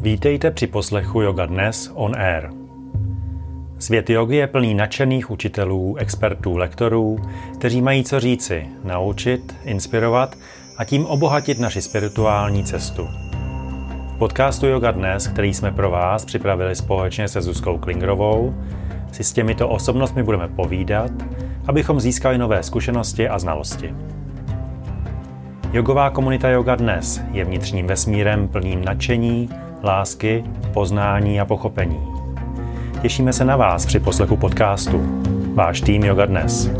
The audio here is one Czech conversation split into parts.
Vítejte při poslechu Yoga Dnes on Air. Svět jogy je plný nadšených učitelů, expertů, lektorů, kteří mají co říci, naučit, inspirovat a tím obohatit naši spirituální cestu. V podcastu Yoga Dnes, který jsme pro vás připravili společně se Zuzkou Klingrovou, si s těmito osobnostmi budeme povídat, abychom získali nové zkušenosti a znalosti. Jogová komunita Yoga Dnes je vnitřním vesmírem plným nadšení, lásky, poznání a pochopení. Těšíme se na vás při poslechu podcastu. Váš tým Yoga Dnes.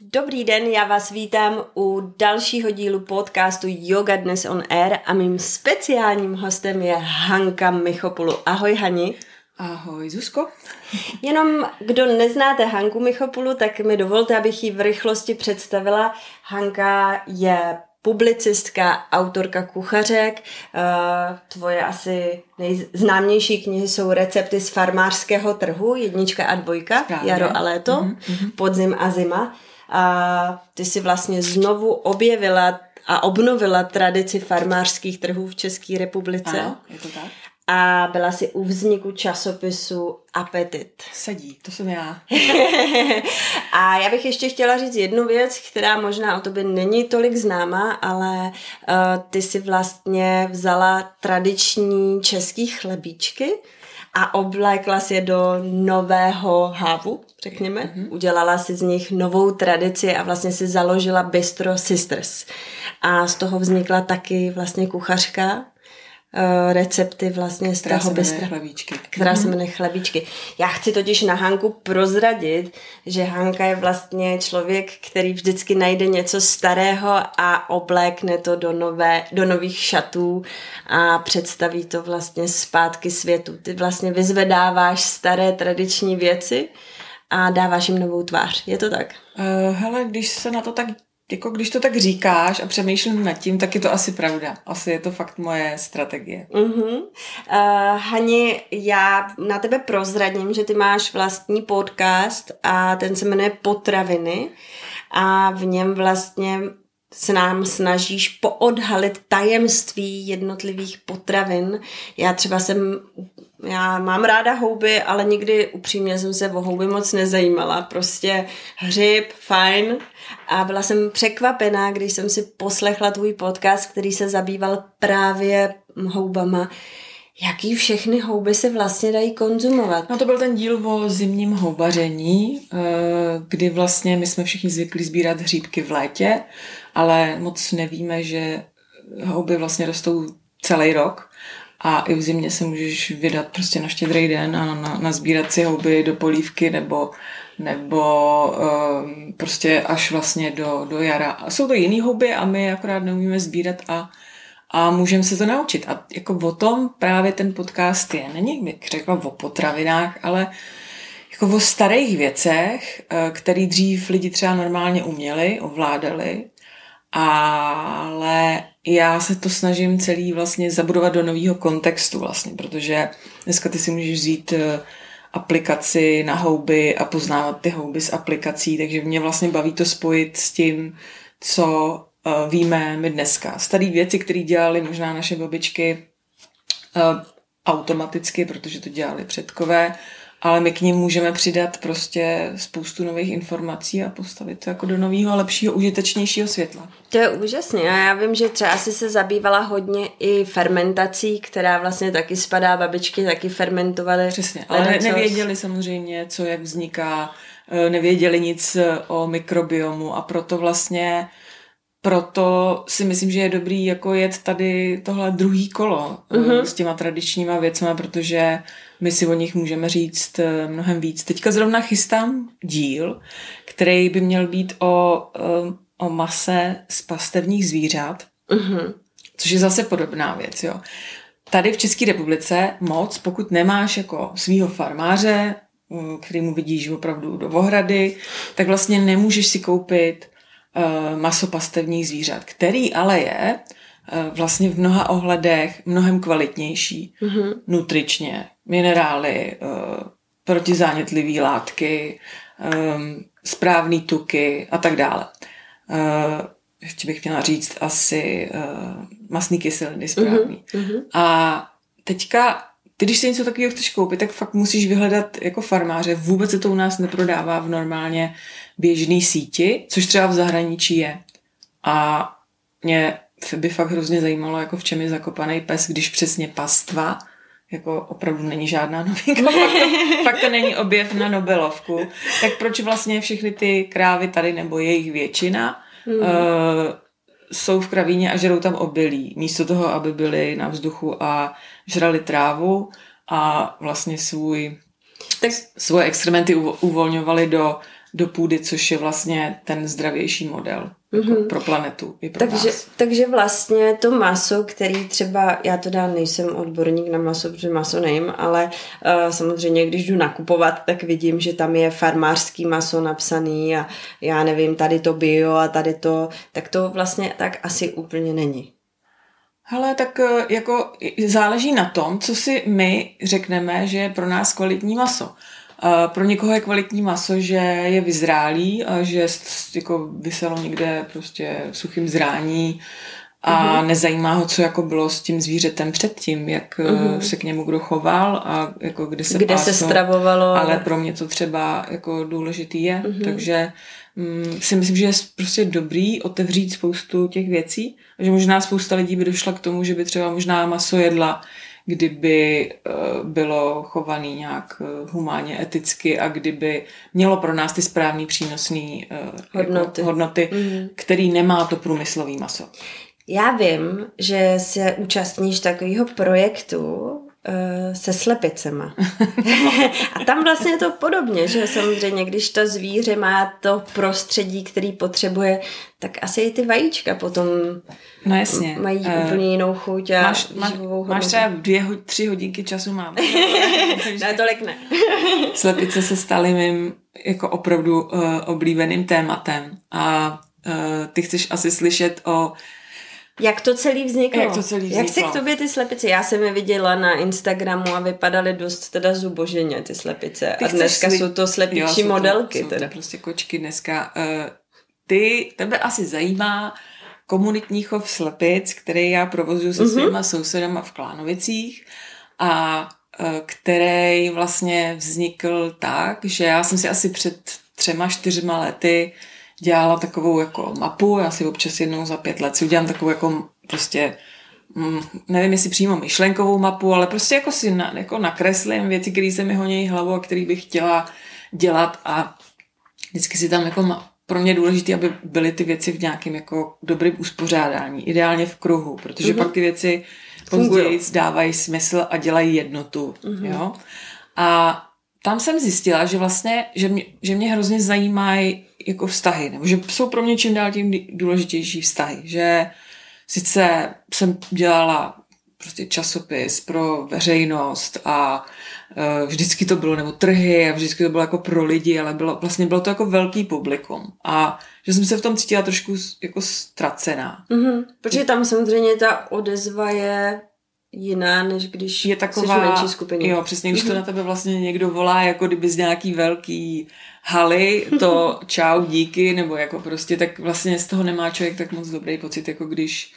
Dobrý den, já vás vítám u dalšího dílu podcastu Yoga Dnes on Air a mým speciálním hostem je Hanka Michopulu. Ahoj Hani. Ahoj Zuzko. Jenom kdo neznáte Hanku Michopulu, tak mi dovolte, abych ji v rychlosti představila. Hanka je publicistka, autorka kuchařek. Eh, tvoje asi nejznámější knihy jsou recepty z farmářského trhu, jednička a dvojka, Právě. jaro a léto, mm-hmm. podzim a zima. A ty si vlastně znovu objevila a obnovila tradici farmářských trhů v České republice. Ano, je to tak a byla si u vzniku časopisu Apetit. Sedí, to jsem já. a já bych ještě chtěla říct jednu věc, která možná o tobě není tolik známá, ale uh, ty si vlastně vzala tradiční český chlebíčky a oblékla si je do nového hávu, řekněme. Mm-hmm. Udělala si z nich novou tradici a vlastně si založila Bistro Sisters. A z toho vznikla taky vlastně kuchařka, Eh, recepty vlastně z toho bystra. Chlebíčky. Která se jmenuje chlebíčky. Já chci totiž na Hanku prozradit, že Hanka je vlastně člověk, který vždycky najde něco starého a oblékne to do, nové, do nových šatů a představí to vlastně zpátky světu. Ty vlastně vyzvedáváš staré tradiční věci a dáváš jim novou tvář. Je to tak? Uh, hele, když se na to tak jako když to tak říkáš a přemýšlím nad tím, tak je to asi pravda. Asi je to fakt moje strategie. Uh-huh. Uh, Hani, já na tebe prozradím, že ty máš vlastní podcast a ten se jmenuje Potraviny a v něm vlastně se nám snažíš poodhalit tajemství jednotlivých potravin. Já třeba jsem, já mám ráda houby, ale nikdy upřímně jsem se o houby moc nezajímala. Prostě hřib, fajn. A byla jsem překvapená, když jsem si poslechla tvůj podcast, který se zabýval právě houbama. Jaký všechny houby se vlastně dají konzumovat? No to byl ten díl o zimním houbaření, eh, kdy vlastně my jsme všichni zvykli sbírat hříbky v létě, ale moc nevíme, že houby vlastně rostou celý rok a i v zimě se můžeš vydat prostě na štědrý den a na, na sbírat si houby do polívky nebo, nebo um, prostě až vlastně do, do jara. A jsou to jiný houby a my akorát neumíme sbírat a a můžeme se to naučit. A jako o tom právě ten podcast je. Není, jak řekla, o potravinách, ale jako o starých věcech, eh, které dřív lidi třeba normálně uměli, ovládali, ale já se to snažím celý vlastně zabudovat do nového kontextu vlastně, protože dneska ty si můžeš vzít eh, aplikaci na houby a poznávat ty houby z aplikací, takže mě vlastně baví to spojit s tím, co uh, víme my dneska. Staré věci, které dělali možná naše babičky uh, automaticky, protože to dělali předkové, ale my k ním můžeme přidat prostě spoustu nových informací a postavit to jako do nového, lepšího, užitečnějšího světla. To je úžasné a já vím, že třeba si se zabývala hodně i fermentací, která vlastně taky spadá, babičky taky fermentovaly. Přesně, ale ne, nevěděli samozřejmě, co jak vzniká, eh, nevěděli nic o mikrobiomu a proto vlastně proto si myslím, že je dobrý jako jet tady tohle druhý kolo mm-hmm. s těma tradičníma věcma, protože my si o nich můžeme říct eh, mnohem víc. Teďka zrovna chystám díl, který by měl být o, eh, o mase z pastevních zvířat, mm-hmm. což je zase podobná věc. Jo. Tady v České republice moc, pokud nemáš jako svého farmáře, který mu vidíš opravdu do ohrady, tak vlastně nemůžeš si koupit uh, maso pastevních zvířat, který ale je vlastně v mnoha ohledech mnohem kvalitnější, mm-hmm. nutričně, minerály, uh, protizánětlivé látky, um, správný tuky a tak dále. Uh, ještě bych měla říct, asi uh, masný kyseliny správný. Mm-hmm. A teďka, ty když si něco takového chceš koupit, tak fakt musíš vyhledat jako farmáře. Vůbec se to u nás neprodává v normálně běžné síti, což třeba v zahraničí je. A mě by fakt hrozně zajímalo, jako v čem je zakopaný pes, když přesně pastva jako opravdu není žádná novinka, fakt to, fakt to není objev na Nobelovku, tak proč vlastně všechny ty krávy tady, nebo jejich většina, mm. uh, jsou v kravíně a žerou tam obilí, místo toho, aby byly na vzduchu a žrali trávu a vlastně svůj, tak svoje exkrementy uvolňovali do do půdy, což je vlastně ten zdravější model mm-hmm. pro planetu i pro takže, nás. takže vlastně to maso, který třeba, já teda nejsem odborník na maso, protože maso nejím, ale uh, samozřejmě, když jdu nakupovat, tak vidím, že tam je farmářský maso napsaný a já nevím, tady to bio a tady to, tak to vlastně tak asi úplně není. Hele, tak eh, jako záleží na tom, co si my řekneme, že je pro nás kvalitní maso pro někoho je kvalitní maso, že je vyzrálý a že jako vyselo někde prostě v suchým zrání a uh-huh. nezajímá ho, co jako bylo s tím zvířetem předtím, jak uh-huh. se k němu kdo choval a jako kde se Kde páslo, se stravovalo. Ale pro mě to třeba jako důležitý je, uh-huh. takže mm, si myslím, že je prostě dobrý otevřít spoustu těch věcí, že možná spousta lidí by došla k tomu, že by třeba možná maso jedla kdyby eh, bylo chovaný nějak eh, humánně, eticky a kdyby mělo pro nás ty správný přínosný eh, hodnoty, jako hodnoty mm. který nemá to průmyslový maso. Já vím, že se účastníš takového projektu se slepicema. a tam vlastně je to podobně, že samozřejmě, když to zvíře má to prostředí, který potřebuje, tak asi i ty vajíčka potom no jasně. mají uh, úplně jinou chuť a máš, máš, máš třeba dvě, tři hodinky času mám. ne, tolik ne. Slepice se staly mým jako opravdu uh, oblíbeným tématem a uh, ty chceš asi slyšet o jak to celý vzniklo? Jak to celý vzniklo? Jak se k tobě ty slepice? Já jsem je viděla na Instagramu a vypadaly dost teda zuboženě ty slepice. Ty a dneska sli... jsou to slepičí jo, modelky. Jsou to, teda. Jsou to prostě kočky dneska. Uh, ty, tebe asi zajímá komunitní chov slepic, který já provozuju se mm-hmm. svýma sousedama v Klánovicích a uh, který vlastně vznikl tak, že já jsem si asi před třema, čtyřma lety dělala takovou jako mapu, já si občas jednou za pět let si udělám takovou jako prostě mm, nevím, jestli přímo myšlenkovou mapu, ale prostě jako si na, jako nakreslím věci, které se mi honí hlavu a které bych chtěla dělat a vždycky si tam jako pro mě důležité, aby byly ty věci v nějakém jako dobrým uspořádání, ideálně v kruhu, protože mm-hmm. pak ty věci později dávají smysl a dělají jednotu. Mm-hmm. Jo? A tam jsem zjistila, že vlastně, že mě, že mě hrozně zajímají jako vztahy, nebo že jsou pro mě čím dál tím důležitější vztahy, že sice jsem dělala prostě časopis pro veřejnost a uh, vždycky to bylo, nebo trhy a vždycky to bylo jako pro lidi, ale bylo, vlastně bylo to jako velký publikum a že jsem se v tom cítila trošku jako ztracená. Mm-hmm, protože tam samozřejmě ta odezva je jiná, než když je taková, jsi v menší skupině. Jo, přesně, když to mhm. na tebe vlastně někdo volá, jako kdyby z nějaký velký haly, to čau, díky, nebo jako prostě, tak vlastně z toho nemá člověk tak moc dobrý pocit, jako když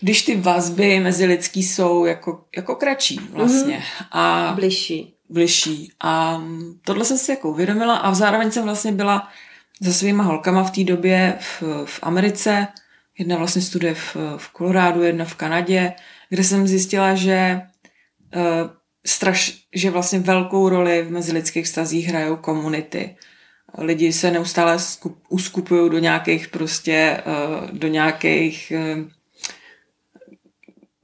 když ty vazby mezi lidský jsou jako, jako kratší vlastně. Mm-hmm. A bližší. Bližší. A tohle jsem si jako uvědomila a zároveň jsem vlastně byla se svýma holkama v té době v, v Americe. Jedna vlastně studuje v, v Kolorádu, jedna v Kanadě kde jsem zjistila, že uh, straš, že vlastně velkou roli v mezilidských vztazích hrajou komunity. Lidi se neustále skup, uskupují do nějakých prostě, uh, do nějakých uh,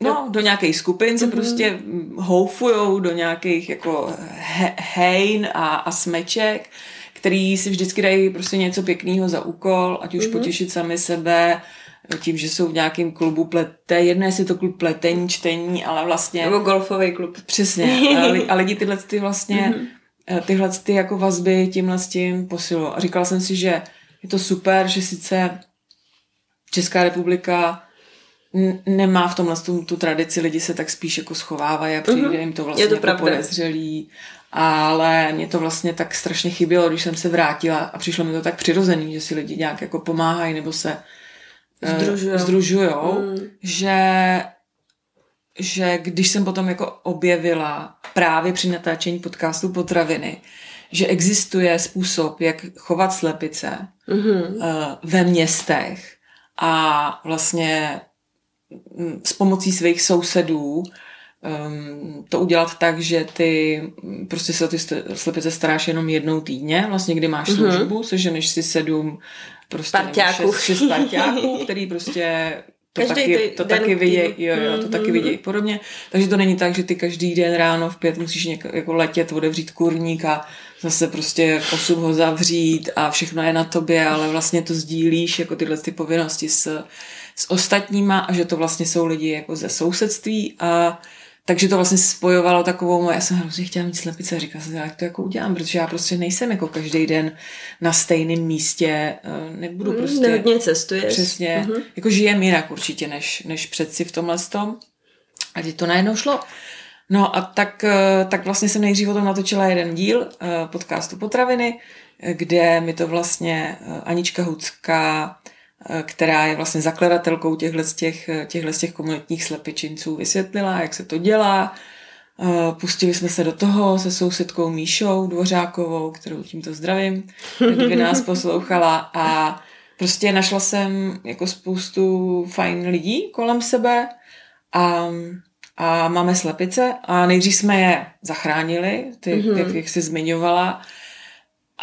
No, do nějakých skupin se mm-hmm. prostě houfujou do nějakých jako he, hejn a, a smeček, který si vždycky dají prostě něco pěkného za úkol, ať už mm-hmm. potěšit sami sebe, tím, že jsou v nějakém klubu plete, jedné jestli to klub pletení, čtení, ale vlastně... Nebo golfový klub. Přesně. A, lidi tyhle ty vlastně, mm-hmm. tyhle ty jako vazby tímhle s tím posilují. A říkala jsem si, že je to super, že sice Česká republika nemá v tomhle tu, tu tradici, lidi se tak spíš jako schovávají a přijde mm-hmm. jim to vlastně je to jako podezřelý. Ale mě to vlastně tak strašně chybělo, když jsem se vrátila a přišlo mi to tak přirozený, že si lidi nějak jako pomáhají nebo se Združujou. združujou Mm. že, že když jsem potom jako objevila právě při natáčení podcastu Potraviny, že existuje způsob, jak chovat slepice Mhm. eh, ve městech a vlastně mm, s pomocí svých sousedů um, to udělat tak, že ty mm, prostě se o ty slepice staráš jenom jednou týdně, vlastně kdy máš Mhm. službu, seženeš si sedm prostě Parťáků. šest, šest parťáků, který prostě to Každý taky, to den taky v vidějí, týdnu. jo, jo, to taky Mhm. vidějí podobně. Takže to není tak, že ty každý den ráno v pět musíš něk, jako letět, otevřít kurník a zase prostě v osm ho zavřít a všechno je na tobě, ale vlastně to sdílíš jako tyhle ty povinnosti s, s ostatníma a že to vlastně jsou lidi jako ze sousedství a takže to vlastně spojovalo takovou, já jsem hrozně chtěla mít slepice a říkala jsem, jak to jako udělám, protože já prostě nejsem jako každý den na stejném místě, eh, nebudu Mm, prostě... Hodně cestuješ. Přesně. Mhm. Jako žijem jinak určitě, než, než předsi v tomhle tom. A ti to najednou šlo. No a tak, eh, tak vlastně jsem nejdřív o tom natočila jeden díl eh, podcastu Potraviny, kde mi to vlastně Anička eh, která je vlastně zakladatelkou těchhle z těch, eh, těchhle z těch komunitních slepičinců, vysvětlila, jak se to dělá. Eh, Pustili jsme se do toho se sousedkou Míšou Dvořákovou, kterou tímto zdravím, kdyby nás poslouchala a prostě našla jsem jako spoustu fajn lidí kolem sebe a, a máme slepice a nejdřív jsme je zachránili, ty, Mhm. mm-hmm. jak, jak jsi zmiňovala,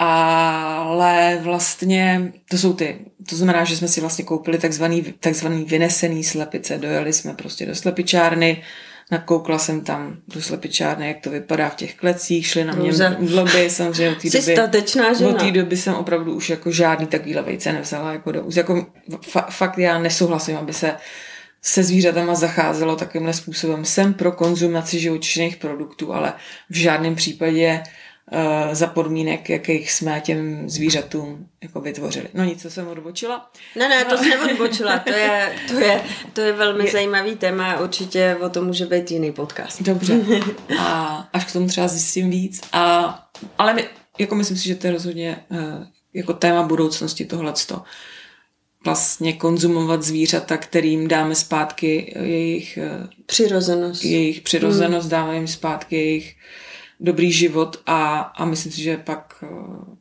ale vlastně to jsou ty, to znamená, že jsme si vlastně koupili takzvaný, takzvaný vynesený slepice, dojeli jsme prostě do slepičárny, nakoukla jsem tam do slepičárny, jak to vypadá v těch klecích, šli na mě mdloby, samozřejmě od té doby. statečná žena. Od té doby jsem opravdu už jako žádný takovýhle vejce nevzala jako do úst. Jako fa- fakt já nesouhlasím, aby se se zvířatama zacházelo takovýmhle způsobem. Jsem pro konzumaci živočišných produktů, ale v žádném případě uh, za podmínek, jakých jsme těm zvířatům jako vytvořili. No nic, co jsem odbočila. Ne, ne, to jsi neodbočila, to je, to je, to je velmi Je- zajímavý téma a určitě o tom může být jiný podcast. Dobře. A až k tomu třeba zjistím víc. A, ale my, jako myslím si, že to je rozhodně uh, jako téma budoucnosti tohleto. Vlastně konzumovat zvířata, kterým dáme zpátky jejich, eh, Přirozenost. jejich přirozenost, hmm. dáme jim zpátky jejich dobrý život a, a myslím si, že pak uh,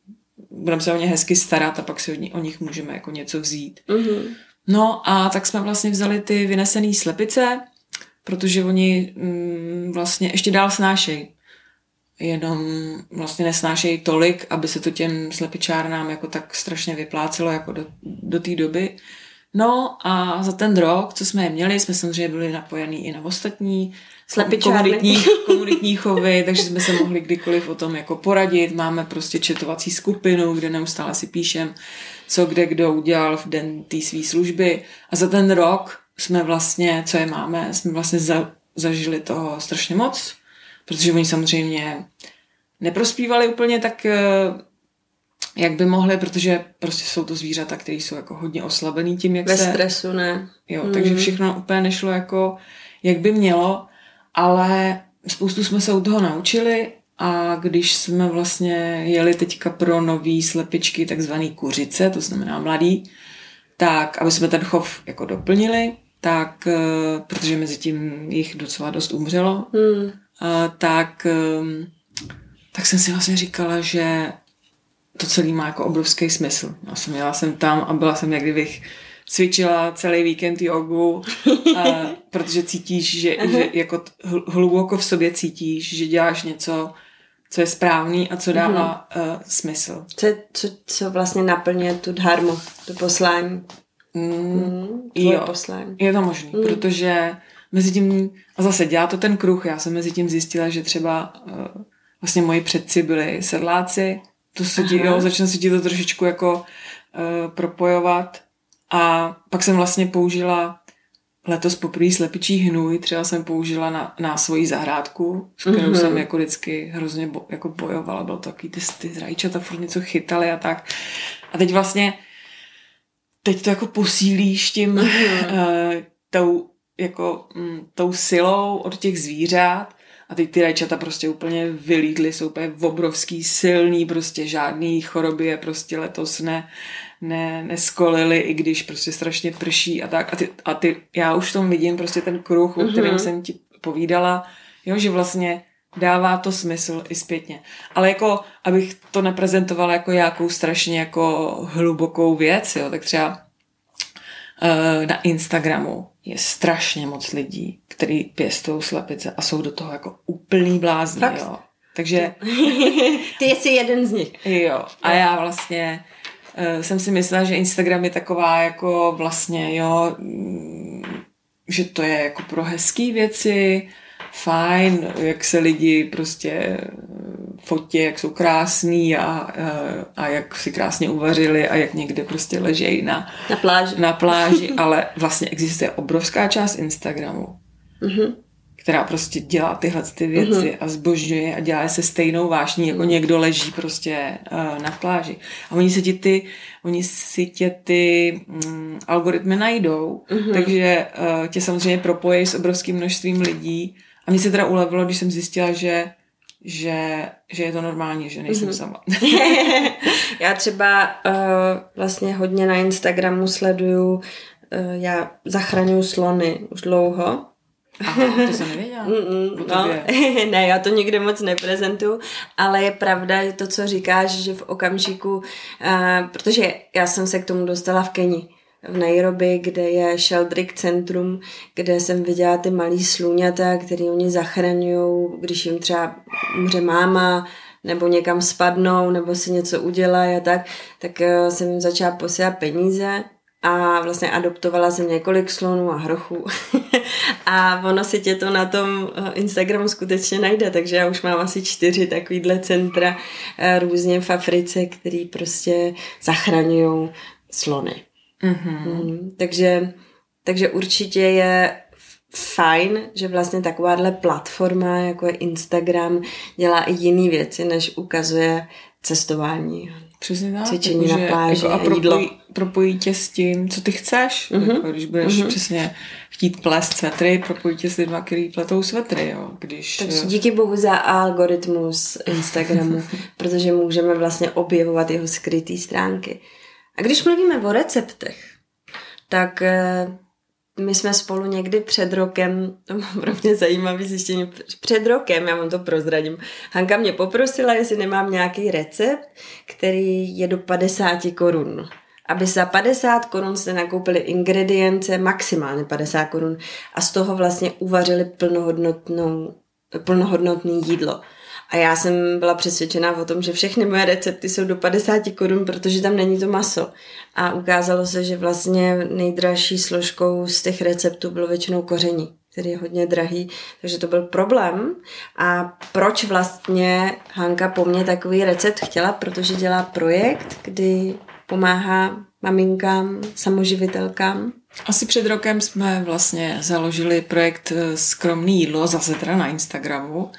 budeme se o ně hezky starat a pak si o, ní, o nich můžeme jako něco vzít. Mhm. No a tak jsme vlastně vzali ty vynesené slepice, protože oni mm, vlastně ještě dál snášejí. Jenom vlastně nesnášejí tolik, aby se to těm slepičárnám jako tak strašně vyplácelo jako do, do té doby. No a za ten rok, co jsme je měli, jsme samozřejmě byli napojení i na ostatní Slepičárny. komunitní, komunitní chovy, takže jsme se mohli kdykoliv o tom jako poradit. Máme prostě četovací skupinu, kde neustále si píšem, co kde kdo udělal v den té své služby. A za ten rok jsme vlastně, co je máme, jsme vlastně za, zažili toho strašně moc, protože oni samozřejmě neprospívali úplně tak, eh, jak by mohli, protože prostě jsou to zvířata, které jsou jako hodně oslabený tím, jak Ve se... stresu, ne? Jo, Mm. takže všechno úplně nešlo jako, jak by mělo, ale spoustu jsme se u toho naučili a když jsme vlastně jeli teďka pro nový slepičky, takzvaný kuřice, to znamená mladý, tak aby jsme ten chov jako doplnili, tak, eh, protože mezi tím jich docela dost umřelo, Hmm. a tak, ehm, tak jsem si vlastně říkala, že to celé má jako obrovský smysl. Já jsem jela jsem tam a byla jsem, jak kdybych cvičila celý víkend jogu, a, protože cítíš, že, že jako hluboko v sobě cítíš, že děláš něco, co je správný a co dává uh, smysl. Co, co, co vlastně naplňuje tu dharmu, to poslání. Mm. Tvoje jo. poslání. Je to možný, Mm. protože mezi tím, a zase dělá to ten kruh, já jsem mezi tím zjistila, že třeba uh, vlastně moji předci byli sedláci, to se ti, jo, začne se ti to trošičku jako uh, propojovat a pak jsem vlastně použila letos poprvé slepičí hnůj, třeba jsem použila na, na svoji zahrádku, s kterou Mhm. jsem jako vždycky hrozně bo, jako bojovala, bylo to takový ty, ty rajčata furt něco chytaly a tak. A teď vlastně teď to jako posílíš tím Mhm. uh, tou, jako, mm, tou silou od těch zvířat a teď ty rajčata prostě úplně vylídly, jsou úplně obrovský, silný, prostě žádný choroby je prostě letos ne, ne, neskolili, i když prostě strašně prší a tak. A ty, a ty já už v tom vidím prostě ten kruh, o kterém mm-hmm. jsem ti povídala, jo, že vlastně dává to smysl i zpětně. Ale jako, abych to neprezentovala jako nějakou strašně jako hlubokou věc, jo, tak třeba na Instagramu je strašně moc lidí, který pěstují slepice a jsou do toho jako úplný blázni, Fakt? jo. Takže... Ty jsi jeden z nich. Jo. A já vlastně uh, jsem si myslela, že Instagram je taková jako vlastně, jo, mm, že to je jako pro hezký věci, fajn, jak se lidi prostě eh, fotí, jak jsou krásní a, eh, a jak si krásně uvařili a jak někde prostě ležejí na, na pláži. Na pláži, ale vlastně existuje obrovská část Instagramu, mm-hmm. která prostě dělá tyhle ty věci mm-hmm. a zbožňuje a dělá se stejnou vášní, jako mm-hmm. někdo leží prostě uh, na pláži. A oni si ti ty, oni si tě ty mm, algoritmy najdou, mm-hmm. takže uh, tě samozřejmě propojí s obrovským množstvím lidí a mně se teda ulevilo, když jsem zjistila, že že, že je to normální, že nejsem mm-hmm. sama. já třeba uh, vlastně hodně na Instagramu sleduju, uh, já zachraňuji slony už dlouho. Aha, to jsem nevěděla. No, ne, já to nikdy moc neprezentuju, ale je pravda že to, co říkáš, že v okamžiku, uh, protože já jsem se k tomu dostala v Keni v Nairobi, kde je Sheldrick centrum, kde jsem viděla ty malý sluňata, který oni zachraňují, když jim třeba umře máma, nebo někam spadnou, nebo si něco udělají a tak, tak eh, jsem jim začala posílat peníze a vlastně adoptovala jsem několik slonů a hrochů a ono si tě to na tom eh, Instagramu skutečně najde, takže já už mám asi čtyři takovýhle centra eh, různě v Africe, který prostě zachraňují slony. Mm-hmm. Mm, takže, takže určitě je fajn, že vlastně takováhle platforma, jako je Instagram, dělá i jiné věci, než ukazuje cestování. Přesně tak. Cvičení na pláži jako a, propojí, jídlo. propojí tě s tím, co ty chceš. Mm-hmm. Jako, když budeš mm-hmm. přesně chtít plést svetry, propojí tě s lidma, který pletou svetry. Jo. Když... Takže díky bohu za algoritmus Instagramu, protože můžeme vlastně objevovat jeho skryté stránky. A když mluvíme o receptech, tak eh, my jsme spolu někdy před rokem, to mám pro mě zajímavý zjištění, před rokem, já vám to prozradím, Hanka mě poprosila, jestli nemám nějaký recept, který je do 50 korun. Aby za 50 korun jste nakoupili ingredience, maximálně 50 korun, a z toho vlastně uvařili plnohodnotnou, plnohodnotné jídlo. A já jsem byla přesvědčená o tom, že všechny moje recepty jsou do 50 korun, protože tam není to maso. A ukázalo se, že vlastně nejdražší složkou z těch receptů bylo většinou koření který je hodně drahý, takže to byl problém. A proč vlastně Hanka po mně takový recept chtěla? Protože dělá projekt, kdy pomáhá maminkám, samoživitelkám. Asi před rokem jsme vlastně založili projekt Skromný jídlo, zase teda na Instagramu,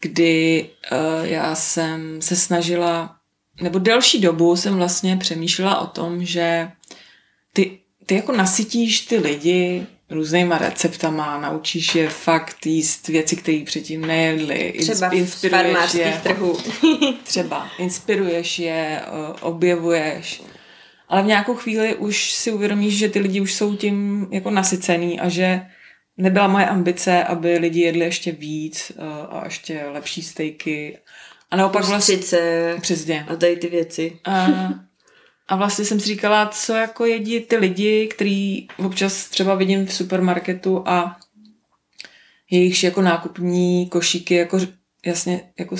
kdy uh, já jsem se snažila, nebo delší dobu jsem vlastně přemýšlela o tom, že ty, ty jako nasytíš ty lidi různýma receptama, naučíš je fakt jíst věci, které předtím nejedli. Třeba inspiruješ je, trhů. třeba inspiruješ je, objevuješ. Ale v nějakou chvíli už si uvědomíš, že ty lidi už jsou tím jako nasycený a že nebyla moje ambice, aby lidi jedli ještě víc uh, a ještě lepší stejky. A naopak vlastně... Přesně. A tady ty věci. A, a vlastně jsem si říkala, co jako jedí ty lidi, který občas třeba vidím v supermarketu a jejichž jako nákupní košíky jako jasně jako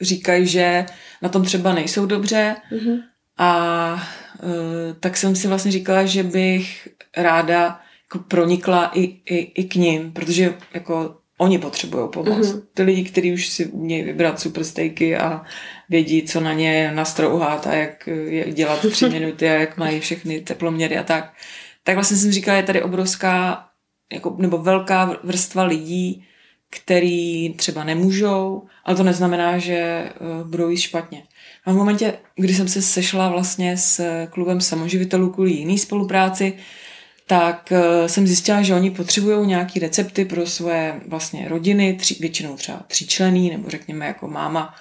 říkají, že na tom třeba nejsou dobře. Mm-hmm. A uh, tak jsem si vlastně říkala, že bych ráda jako pronikla i, i, i k ním, protože jako oni potřebují pomoc. Mm-hmm. Ty lidi, kteří už si umějí vybrat super stejky a vědí, co na ně nastrouhat a jak je dělat tři minuty a jak mají všechny teploměry a tak. Tak vlastně jsem říkala, je tady obrovská jako, nebo velká vrstva lidí, který třeba nemůžou, ale to neznamená, že uh, budou jíst špatně. A v momentě, kdy jsem se sešla vlastně s klubem samoživitelů kvůli jiný spolupráci, tak uh, jsem zjistila, že oni potřebují nějaký recepty pro svoje vlastně rodiny, tři, většinou třeba tříčlený, nebo řekněme jako máma,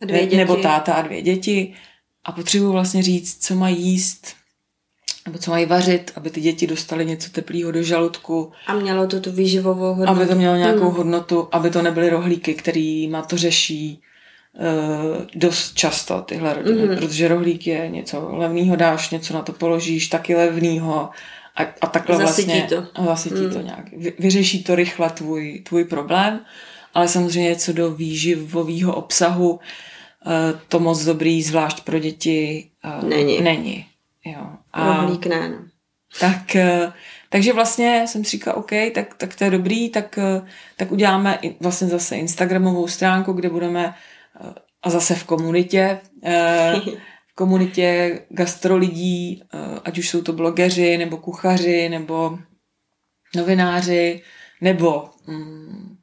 Dvě děti. nebo táta a dvě děti. A potřebují vlastně říct, co mají jíst, nebo co mají vařit, aby ty děti dostaly něco teplého do žaludku, A mělo to tu výživovou hodnotu. aby to mělo nějakou Hmm. hodnotu, aby to nebyly rohlíky, který má to řeší uh, dost často tyhle rodiny, Mhm. mm-hmm. protože rohlík je něco levného, dáš něco na to položíš, taky levného a, a takhle Zasytí vlastně to. a zasytí Mm. to nějak. Vy, vyřeší to rychle tvůj, tvůj problém, ale samozřejmě co do výživového obsahu uh, to moc dobrý, zvlášť pro děti, uh, Není. není. Jo. Rohlík ne, no. Tak, eh, takže vlastně jsem si říkala, OK, tak, tak to je dobrý, tak, eh, tak uděláme vlastně zase Instagramovou stránku, kde budeme eh, a zase v komunitě, eh, komunitě gastrolidí, eh, ať už jsou to blogeři, nebo kuchaři, nebo novináři, nebo mm,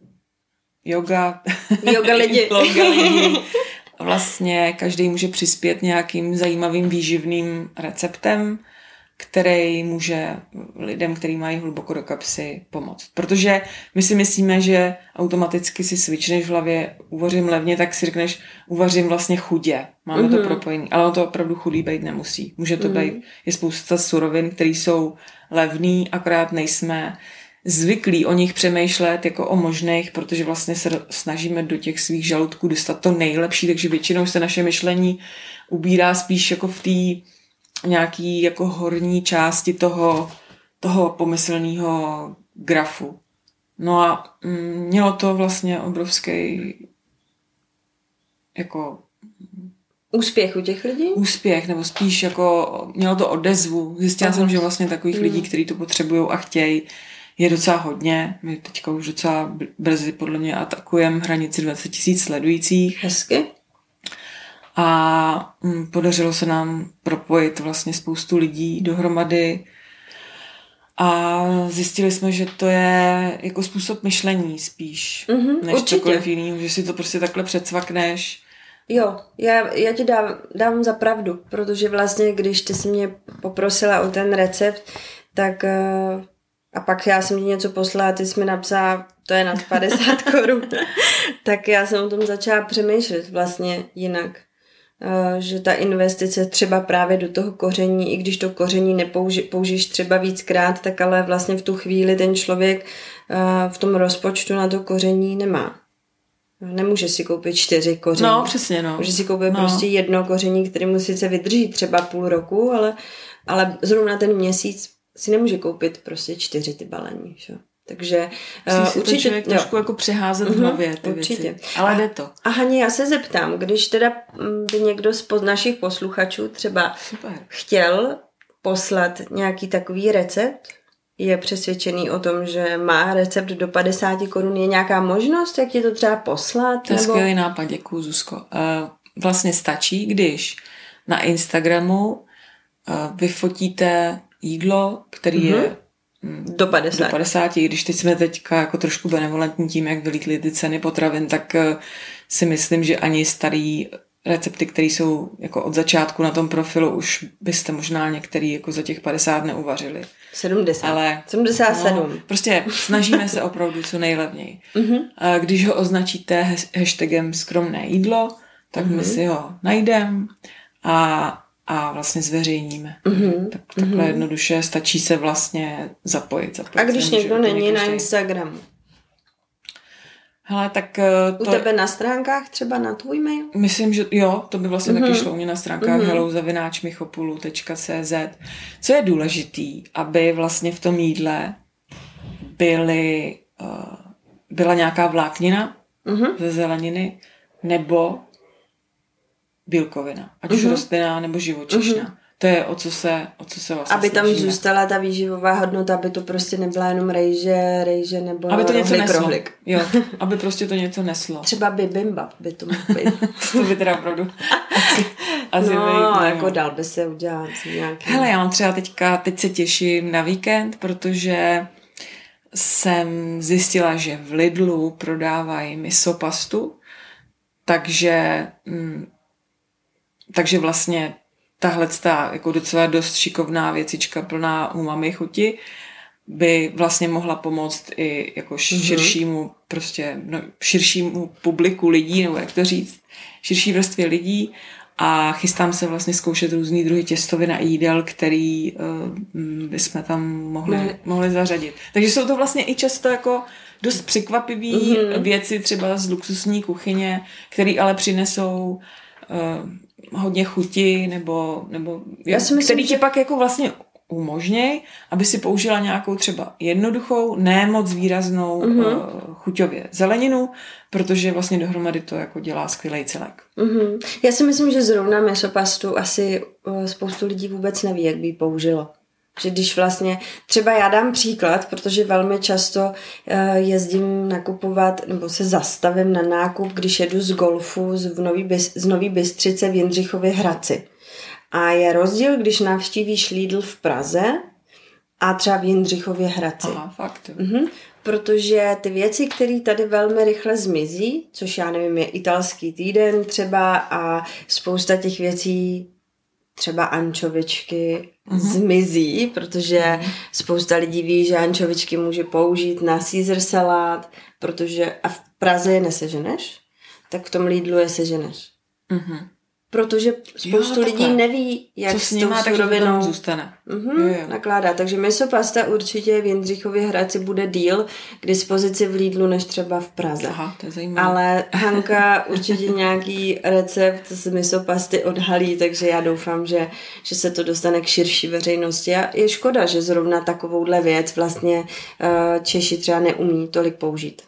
yoga, Yoga lidi. yoga lidi. Vlastně každý může přispět nějakým zajímavým výživným receptem, který může lidem, kteří mají hluboko do kapsy, pomoct. Protože my si myslíme, že automaticky si switchneš v hlavě, uvařím levně, tak si řekneš, uvařím vlastně chudě. Máme mm-hmm. to Mhm. propojení. Ale ono to opravdu chudý být nemusí. Může to Mhm. být, je spousta surovin, které jsou levný, akorát nejsme zvyklí o nich přemýšlet jako o možných, protože vlastně se snažíme do těch svých žaludků dostat to nejlepší, takže většinou se naše myšlení ubírá spíš jako v té nějaký jako horní části toho, toho pomyslného grafu. No a mm, mělo to vlastně obrovský jako Úspěch u těch lidí? úspěch, nebo spíš jako mělo to odezvu. Zjistila Aha. jsem, že vlastně takových Mm. lidí, kteří to potřebují a chtějí, je docela hodně. My teďka už docela br- brzy podle mě atakujeme hranici 20 tisíc sledujících Hezky. A mm, podařilo se nám propojit vlastně spoustu lidí dohromady a zjistili jsme, že to je jako způsob myšlení spíš, Mhm, než určitě. cokoliv jiného, že si to prostě takhle předsvakneš. Jo, já, já ti dám, dám za pravdu, protože vlastně, když ty jsi mě poprosila o ten recept, tak eh, a pak já jsem ti něco poslala ty jsi mi napsala, to je nad 50 korun, tak já jsem o tom začala přemýšlet vlastně jinak. Eh, Že ta investice třeba právě do toho koření, i když to koření nepouži, použiješ třeba víckrát, tak ale vlastně v tu chvíli ten člověk eh, v tom rozpočtu na to koření nemá. Nemůže si koupit čtyři koření. No, přesně, no. Může si koupit No. prostě jedno koření, který mu sice vydrží třeba půl roku, ale, ale zrovna ten měsíc si nemůže koupit prostě čtyři ty balení. Že? Takže Musí uh, si to určitě, člověk jo. trošku jako přeházet v Mhm, hlavě ty určitě. věci. Ale jde to. A Hani, já se zeptám, když teda mm, by někdo z našich posluchačů třeba Super. chtěl poslat nějaký takový recept, je přesvědčený o tom, že má recept do 50 korun, je nějaká možnost, jak ti to třeba poslat? To je skvělý nápad, děkuji Zuzko. Eh, Vlastně stačí, když na Instagramu eh, vyfotíte jídlo, který Mhm. je mm, Do 50. do 50, i když teď jsme teďka jako trošku benevolentní tím, jak vylítly ty ceny potravin, tak eh, si myslím, že ani starý recepty, které jsou jako od začátku na tom profilu, už byste možná některý jako za těch 50 neuvařili. 70. Ale 77. No, prostě snažíme se opravdu co nejlevněji. Mhm. A Když ho označíte hashtagem skromné jídlo, tak my si ho najdeme a, a vlastně zveřejníme. Mhm. Tak takhle jednoduše stačí se vlastně zapojit. zapojit A když se někdo není na. Instagramu? Hele, tak eh, U to, tebe na stránkách třeba na tvůj mail? myslím, že jo, to by vlastně Mhm. taky šlo u mě na stránkách Mhm. hellozavináčmichopulu.cz Co je důležitý, aby vlastně v tom jídle byly, uh, byla nějaká vláknina, Mhm. ze zeleniny nebo bílkovina, ať už Mhm. rostlinná nebo živočišná. To je o co se, o co se vlastně Aby tam snažíme. zůstala ta výživová hodnota, aby to prostě nebyla jenom rejže, rejže nebo Aby to něco rohlík, neslo. rohlík. Jo, aby prostě to něco neslo. Třeba bibimba by to mohlo být. To by teda opravdu asi, asi no, být, jako dal by se udělat nějaký... Hele, já mám třeba teďka, teď se těším na víkend, protože jsem zjistila, že v Lidlu prodávají misopastu, takže, mm, takže vlastně tahle ta jako docela dost šikovná věcička plná umami chuti by vlastně mohla pomoct i jako Mhm. širšímu prostě no, širšímu publiku lidí, nebo jak to říct, širší vrstvě lidí a chystám se vlastně zkoušet různý druhy těstovin a jídel, který uh, bychom tam mohli, Ne. mohli zařadit. Takže jsou to vlastně i často jako dost překvapivý Mhm. věci třeba z luxusní kuchyně, které ale přinesou uh, hodně chuti nebo, nebo Já si myslím, který že- ti pak jako vlastně umožněj, aby si použila nějakou třeba jednoduchou, ne moc výraznou Mhm. uh, chuťově zeleninu, protože vlastně dohromady to jako dělá skvělý celek. Mhm. Já si myslím, že zrovna mesopastu asi uh, spoustu lidí vůbec neví, jak by ji použilo. Že když vlastně, třeba já dám příklad, protože velmi často uh, jezdím nakupovat nebo se zastavím na nákup, když jedu z golfu z, Nový, z Nový Bystřice v Jindřichově Hradci. A je rozdíl, když navštívíš Lidl v Praze a třeba v Jindřichově Hradci. Aha, fakt. Mhm, protože ty věci, které tady velmi rychle zmizí, což já nevím, je italský týden třeba a spousta těch věcí, třeba ančovičky, Mhm. zmizí, protože spousta lidí ví, že ančovičky může použít na Caesar salát, protože a v Praze je neseženeš, tak v tom Lidlu je seženeš. Mhm. Protože spoustu Jo, lidí neví, jak Co s s tou surovinou tam zůstane. Mhm, Jo, jo. nakládá. Takže misopasta určitě v Jindřichově Hradci bude díl k dispozici v Lidlu než třeba v Praze. Aha, to je zajímavé. Ale Hanka určitě nějaký recept z misopasty odhalí, takže já doufám, že, že se to dostane k širší veřejnosti. A je škoda, že zrovna takovouhle věc vlastně eh, Češi třeba neumí tolik použít.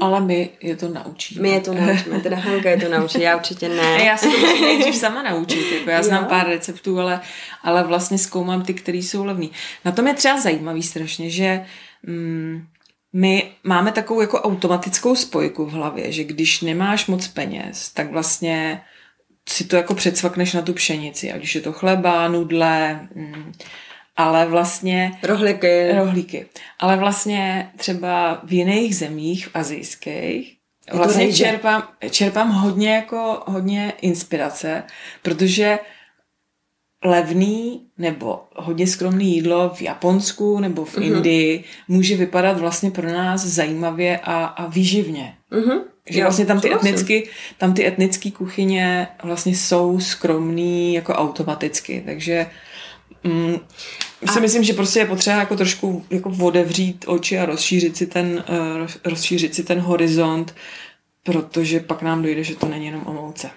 Ale my je to naučíme. My je to naučíme, teda Hanka je to naučí, já určitě Ne, ne. já se to musím nejdřív sama naučit. Jako já znám Jo. pár receptů, ale, ale vlastně zkoumám ty, které jsou levný. Na tom je třeba zajímavý strašně, že mm, my máme takovou jako automatickou spojku v hlavě, že když nemáš moc peněz, tak vlastně si to jako předsvakneš na tu pšenici, ať už je to chleba, nudle, mm, ale vlastně Rohliky. rohlíky. Ale vlastně třeba v jiných zemích, v azijských, vlastně čerpám, čerpám hodně jako hodně inspirace, protože levný nebo hodně skromný jídlo v Japonsku nebo v Mhm. Indii může vypadat vlastně pro nás zajímavě a, a výživně. Mhm. Že Jo, vlastně tam ty, etnicky, tam ty etnické kuchyně vlastně jsou skromný jako automaticky, takže mm, si A- myslím, že prostě je potřeba jako trošku jako odevřít oči a rozšířit si ten, uh, rozšířit si ten horizont, protože pak nám dojde, že to není jenom o mouce.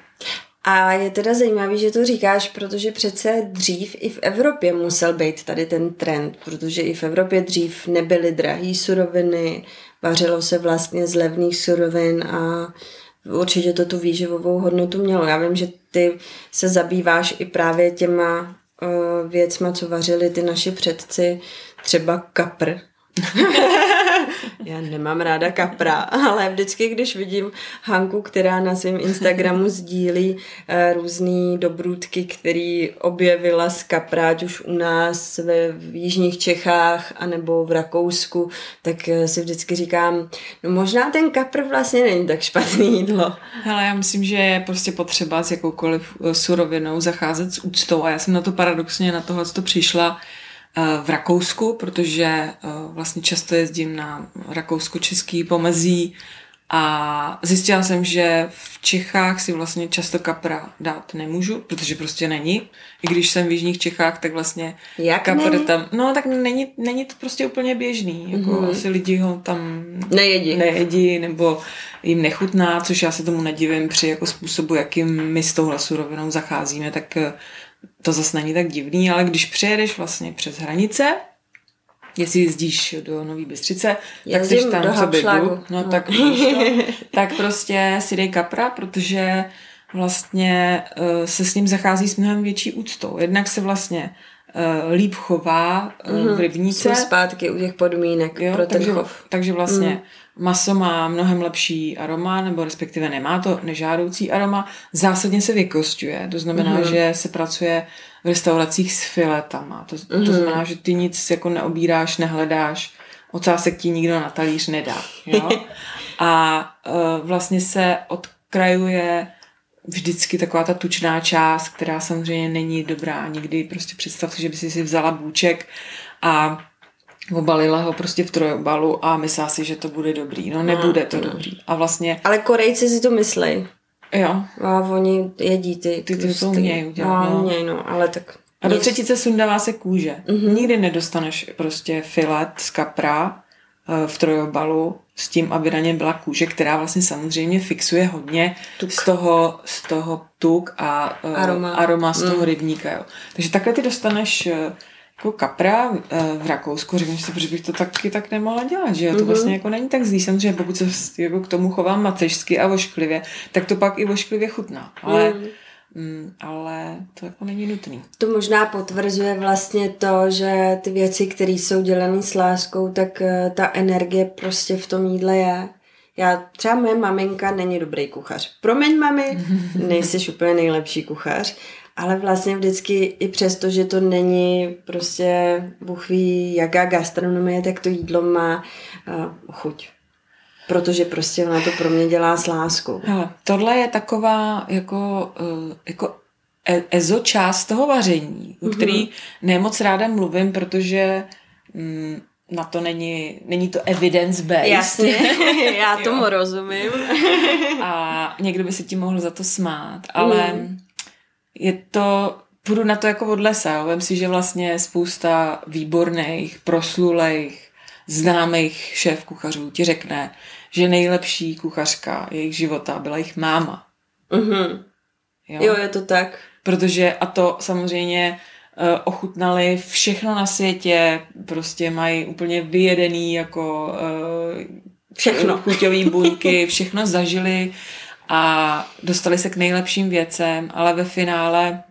A je teda zajímavý, že to říkáš, protože přece dřív i v Evropě musel být tady ten trend, protože i v Evropě dřív nebyly drahé suroviny, vařilo se vlastně z levných surovin a určitě to tu výživovou hodnotu mělo. Já vím, že ty se zabýváš i právě těma věcma, co vařili ty naši předci, třeba kapr. Já nemám ráda kapra, ale vždycky, když vidím Hanku, která na svém Instagramu sdílí uh, různé dobrůdky, který objevila z kapra, ať už u nás ve jižních Čechách, anebo v Rakousku, tak eh, si vždycky říkám, no možná ten kapr vlastně není tak špatný jídlo. Hele, já myslím, že je prostě potřeba s jakoukoliv eh, surovinou zacházet s úctou a já jsem na to paradoxně na tohle to přišla eh, v Rakousku, protože eh, vlastně často jezdím na rakousko-český pomezí a zjistila jsem, že v Čechách si vlastně často kapra dát nemůžu, protože prostě není. I když jsem v jižních Čechách, tak vlastně Jak kapr není? tam, no tak není, není to prostě úplně běžný. Jako Mhm. asi lidi ho tam Nejedí. nejedí nebo jim nechutná, což já se tomu nedivím při jako způsobu, jakým my s touhle surovinou zacházíme, tak eh, to zase není tak divný, ale když přejedeš vlastně přes hranice, jestli jezdíš do Nový Bystřice, tak Jezdím jsi tam, co bydlu, no, No. tak, to, tak prostě si dej kapra, protože vlastně uh, se s ním zachází s mnohem větší úctou. Jednak se vlastně uh, líp chová uh, v rybníce, Jsme zpátky u těch podmínek Jo, pro ten takže, chov. takže vlastně Mm. Maso má mnohem lepší aroma, nebo respektive nemá to nežádoucí aroma. Zásadně se vykostňuje, to znamená, Mhm. mm. že se pracuje v restauracích s filetama. To, to Mhm. znamená, že ty nic jako neobíráš, nehledáš, ocásek ti nikdo na talíř nedá. Jo? A uh, vlastně se odkrajuje vždycky taková ta tučná část, která samozřejmě není dobrá. Nikdy prostě představ si, že by si si vzala bůček a obalila ho prostě v trojobalu a myslela si, že to bude dobrý. No nebude to dobrý. A vlastně... Ale Korejci si to myslí. Jo. A oni jedí ty... Ty to jsou umějí udělat. No, umějí, no, ale tak... A do třetice sundává se kůže. Mm-hmm. Nikdy nedostaneš prostě filet z kapra eh, v trojobalu s tím, aby na něm byla kůže, která vlastně samozřejmě fixuje hodně tuk. z toho, z toho tuk a uh, aroma. aroma z toho mm. rybníka. Jo. Takže takhle ty dostaneš uh, jako kapra uh, v Rakousku, řekneš si, proč bych to taky tak nemohla dělat, že jo? to mm-hmm. vlastně jako není tak zlý, samozřejmě pokud se jako k tomu chovám macežsky a vošklivě, tak to pak i vošklivě chutná, ale mm. Mm, ale to jako není nutný. To možná potvrzuje vlastně to, že ty věci, které jsou dělané s láskou, tak uh, ta energie prostě v tom jídle je. Já, třeba moje maminka není dobrý kuchař. Promiň, mami, nejsi úplně nejlepší kuchař, ale vlastně vždycky i přesto, že to není prostě buchví jaká gastronomie, tak to jídlo má uh, chuť protože prostě ona to pro mě dělá s láskou. Hele, tohle je taková jako, uh, jako e- ezo část toho vaření, o mhm. který mm-hmm. nemoc ráda mluvím, protože mm, na to není, není to evidence-based. Jasně, já tomu rozumím. A někdo by se ti mohl za to smát, ale mm. Je to, půjdu na to jako od lesa. Vem si, že vlastně spousta výborných, proslulých, známých šéf kuchařů ti řekne, že nejlepší kuchařka jejich života byla jejich máma. Mm-hmm. Jo? jo, je to tak. Protože, a to samozřejmě uh, ochutnali všechno na světě, prostě mají úplně vyjedený jako uh, všechno. chuťový buňky, všechno zažili a dostali se k nejlepším věcem, ale ve finále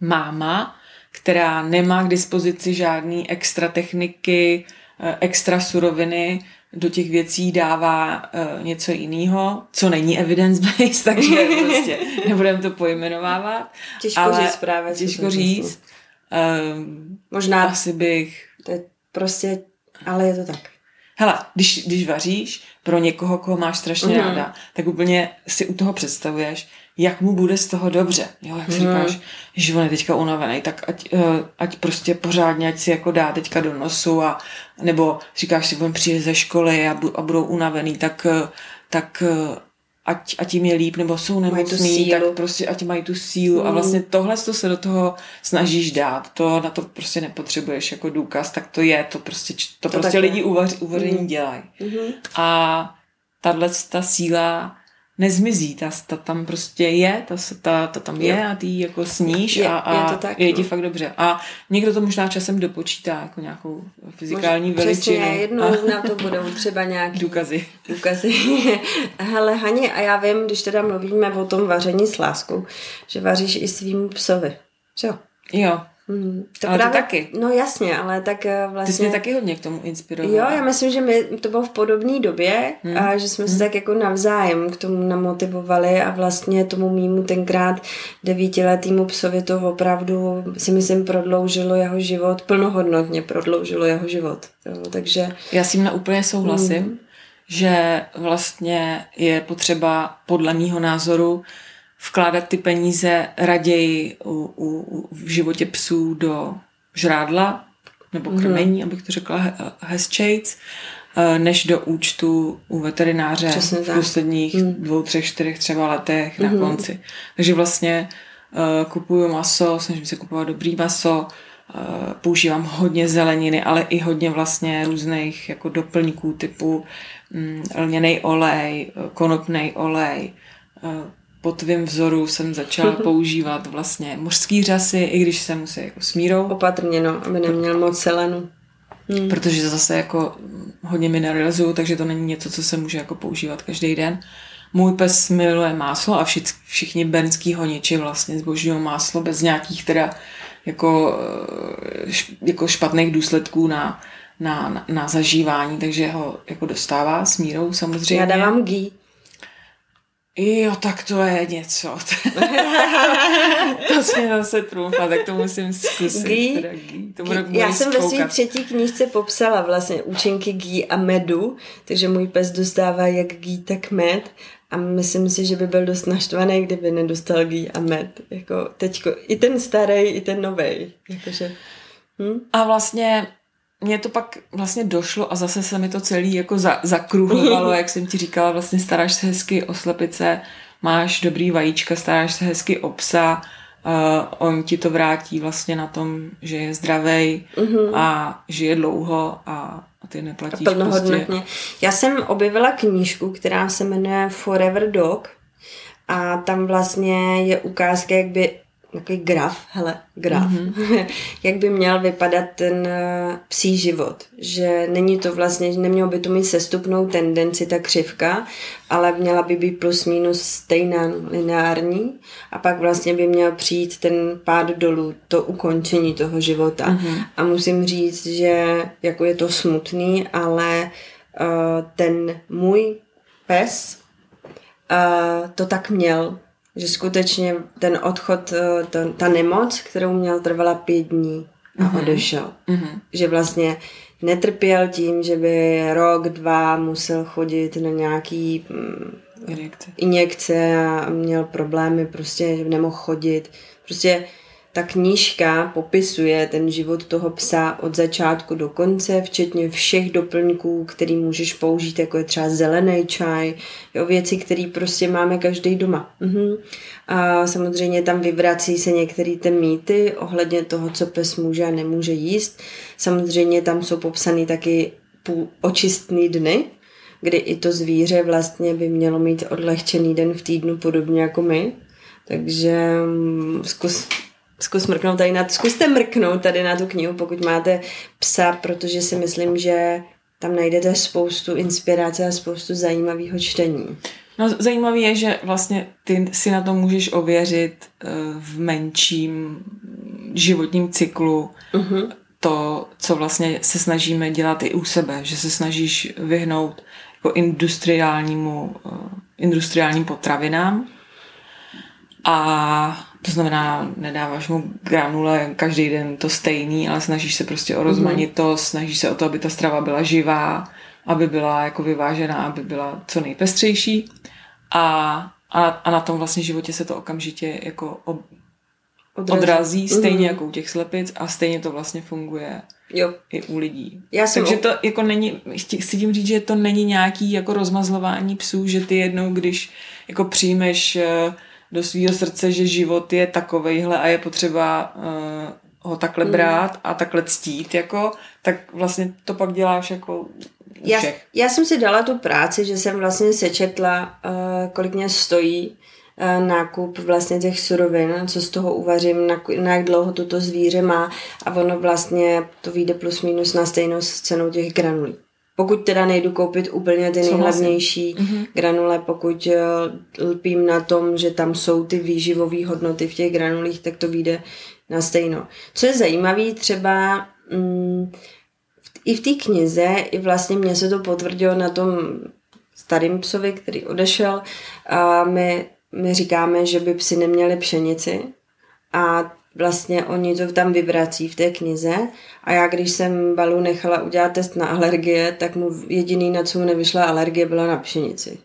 máma, která nemá k dispozici žádný extra techniky, eh, extra suroviny, do těch věcí dává uh, něco jiného, co není evidence-based, takže prostě nebudeme to pojmenovávat. Těžko ale říct právě. Těžko říct. Um, Možná asi bych... To je prostě, ale je to tak. Hele, když, když vaříš pro někoho, koho máš strašně mm. ráda, tak úplně si u toho představuješ, jak mu bude z toho dobře. Jo, jak si mm. říkáš, že on je teďka unavený, tak ať, uh, ať prostě pořádně, ať si jako dá teďka do nosu a nebo říkáš si, on přijde ze školy a, bu, a budou unavený, tak, uh, tak uh, ať, ať jim je líp, nebo jsou nemocní, tak prostě ať mají tu sílu. Mm. A vlastně tohle to se do toho snažíš dát. To na to prostě nepotřebuješ jako důkaz, tak to je, to prostě, to, to prostě lidi uvař, uvaření mm. dělají. Mm-hmm. A tahle ta síla nezmizí, ta, ta tam prostě je, ta, ta, ta tam je, a ty jako sníš je, a, a je, to tak, je ti no. fakt dobře. A někdo to možná časem dopočítá jako nějakou fyzikální Možná, veličinu. Přesně, jednou a... na to budou třeba nějaký důkazy. důkazy. Hele, Hani, a já vím, když teda mluvíme o tom vaření s láskou, že vaříš i svým psovi. Jo. Jo, Hmm, to ale právě, taky. No jasně, ale tak vlastně... Ty jsi mě taky hodně k tomu inspirovala. Jo, já myslím, že my, to bylo v podobné době hmm. a že jsme hmm. se tak jako navzájem k tomu namotivovali a vlastně tomu mýmu tenkrát devítiletýmu psovi to opravdu si myslím prodloužilo jeho život, plnohodnotně prodloužilo jeho život. Jo, takže... Já s tím úplně souhlasím, hmm. že vlastně je potřeba podle mýho názoru vkládat ty peníze raději u, u, v životě psů do žrádla nebo mhm. krmení, mm. abych to řekla hezčejc, eh, než do účtu u veterináře Přesně v posledních mm. dvou, třech, čtyřech třeba letech mm. na mhm. konci. Takže vlastně uh, kupuju maso, snažím se kupovat dobrý maso, uh, používám hodně zeleniny, ale i hodně vlastně různých jako doplňků typu um, lněný olej, konopný olej, uh, po tvém vzoru jsem začala používat vlastně mořský řasy, i když jsem se jako smírou. Opatrně, no, aby neměl moc selenu. Hmm. Protože zase jako hodně mineralizuju, takže to není něco, co se může jako používat každý den. Můj pes miluje máslo a všichni, všichni bernský honiči vlastně zbožňují máslo bez nějakých teda jako, eh, jako špatných důsledků na, na, na, na zažívání, takže ho jako dostává s mírou samozřejmě. Já dávám gý. Jo, tak to je něco. to jsme zase trumfa, tak to musím zkusit. Gý, teda gý. To gý, já jsem ve své třetí knížce popsala vlastně účinky gý a medu, takže můj pes dostává jak gý, tak med a myslím si, že by byl dost naštvaný, kdyby nedostal gý a med. Jako teďko, i ten starý, i ten novej. Jakože, hm? A vlastně mně to pak vlastně došlo a zase se mi to celý jako za, zakruhovalo, jak jsem ti říkala, vlastně staráš se hezky o slepice, máš dobrý vajíčka, staráš se hezky o psa, uh, on ti to vrátí vlastně na tom, že je zdravý Mhm. a žije dlouho a, a ty neplatíš plnohodnotně. prostě. Já jsem objevila knížku, která se jmenuje Forever Dog a tam vlastně je ukázka, jak by takový graf, hele, graf, mm-hmm. jak by měl vypadat ten eh, psí život. Že není to vlastně, že nemělo by to mít sestupnou tendenci, ta křivka, ale měla by být plus minus stejná lineární a pak vlastně by měl přijít ten pád dolů, to ukončení toho života. Mm-hmm. A musím říct, že jako je to smutný, ale uh, ten můj pes uh, to tak měl, že skutečně ten odchod, uh, to, ta nemoc, kterou měl, trvala pět dní a mm-hmm. odešel. Mhm. Že vlastně netrpěl tím, že by rok, dva musel chodit na nějaký mm, Injekce. injekce a měl problémy, prostě že nemohl chodit. Prostě ta knížka popisuje ten život toho psa od začátku do konce, včetně všech doplňků, který můžeš použít, jako je třeba zelený čaj, jo, věci, které prostě máme každý doma. Mhm. A samozřejmě tam vyvrací se některé ty mýty ohledně toho, co pes může a nemůže jíst. Samozřejmě tam jsou popsané taky půl očistný dny, kdy i to zvíře vlastně by mělo mít odlehčený den v týdnu, podobně jako my. Takže mm, zkus, zkus mrknout tady na, zkuste mrknout tady na tu knihu, pokud máte psa, protože si myslím, že tam najdete spoustu inspirace a spoustu zajímavého čtení. No zajímavé je, že vlastně ty si na to můžeš ověřit eh, v menším životním cyklu Uh-huh. to, co vlastně se snažíme dělat i u sebe, že se snažíš vyhnout jako industriálnímu, eh, industriálním potravinám a to znamená, nedáváš mu granule každý den to stejný, ale snažíš se prostě o rozmanitost, snažíš se o to, aby ta strava byla živá, aby byla jako vyvážená, aby byla co nejpestřejší a, a, a na tom vlastně životě se to okamžitě jako ob, Odrazí. odrazí, stejně Mhm. jako u těch slepic a stejně to vlastně funguje Jo. i u lidí. Já jsem Takže o- to jako není, chci tím říct, že to není nějaký jako rozmazlování psů, že ty jednou, když jako přijmeš eh, do svého srdce, že život je takovejhle a je potřeba uh, ho takhle brát a takhle ctít, jako, tak vlastně to pak děláš jako Já, všech. já jsem si dala tu práci, že jsem vlastně sečetla, uh, kolik mě stojí uh, nákup vlastně těch surovin, co z toho uvařím, na, na jak dlouho toto zvíře má a ono vlastně to vyjde plus minus na stejnou s cenou těch granulí. Pokud teda nejdu koupit úplně ty Souhlasím. nejhlavnější mm-hmm. granule, pokud uh, lpím na tom, že tam jsou ty výživové hodnoty v těch granulích, tak to vyjde na stejno. Co je zajímavé, třeba mm, i v té knize, i vlastně mně se to potvrdilo na tom starým psovi, který odešel, a my, my říkáme, že by psi neměli pšenici a vlastně oni to tam vyvrací v té knize a já, když jsem Balu nechala udělat test na alergie, tak mu jediný, na co mu nevyšla alergie, byla na pšenici.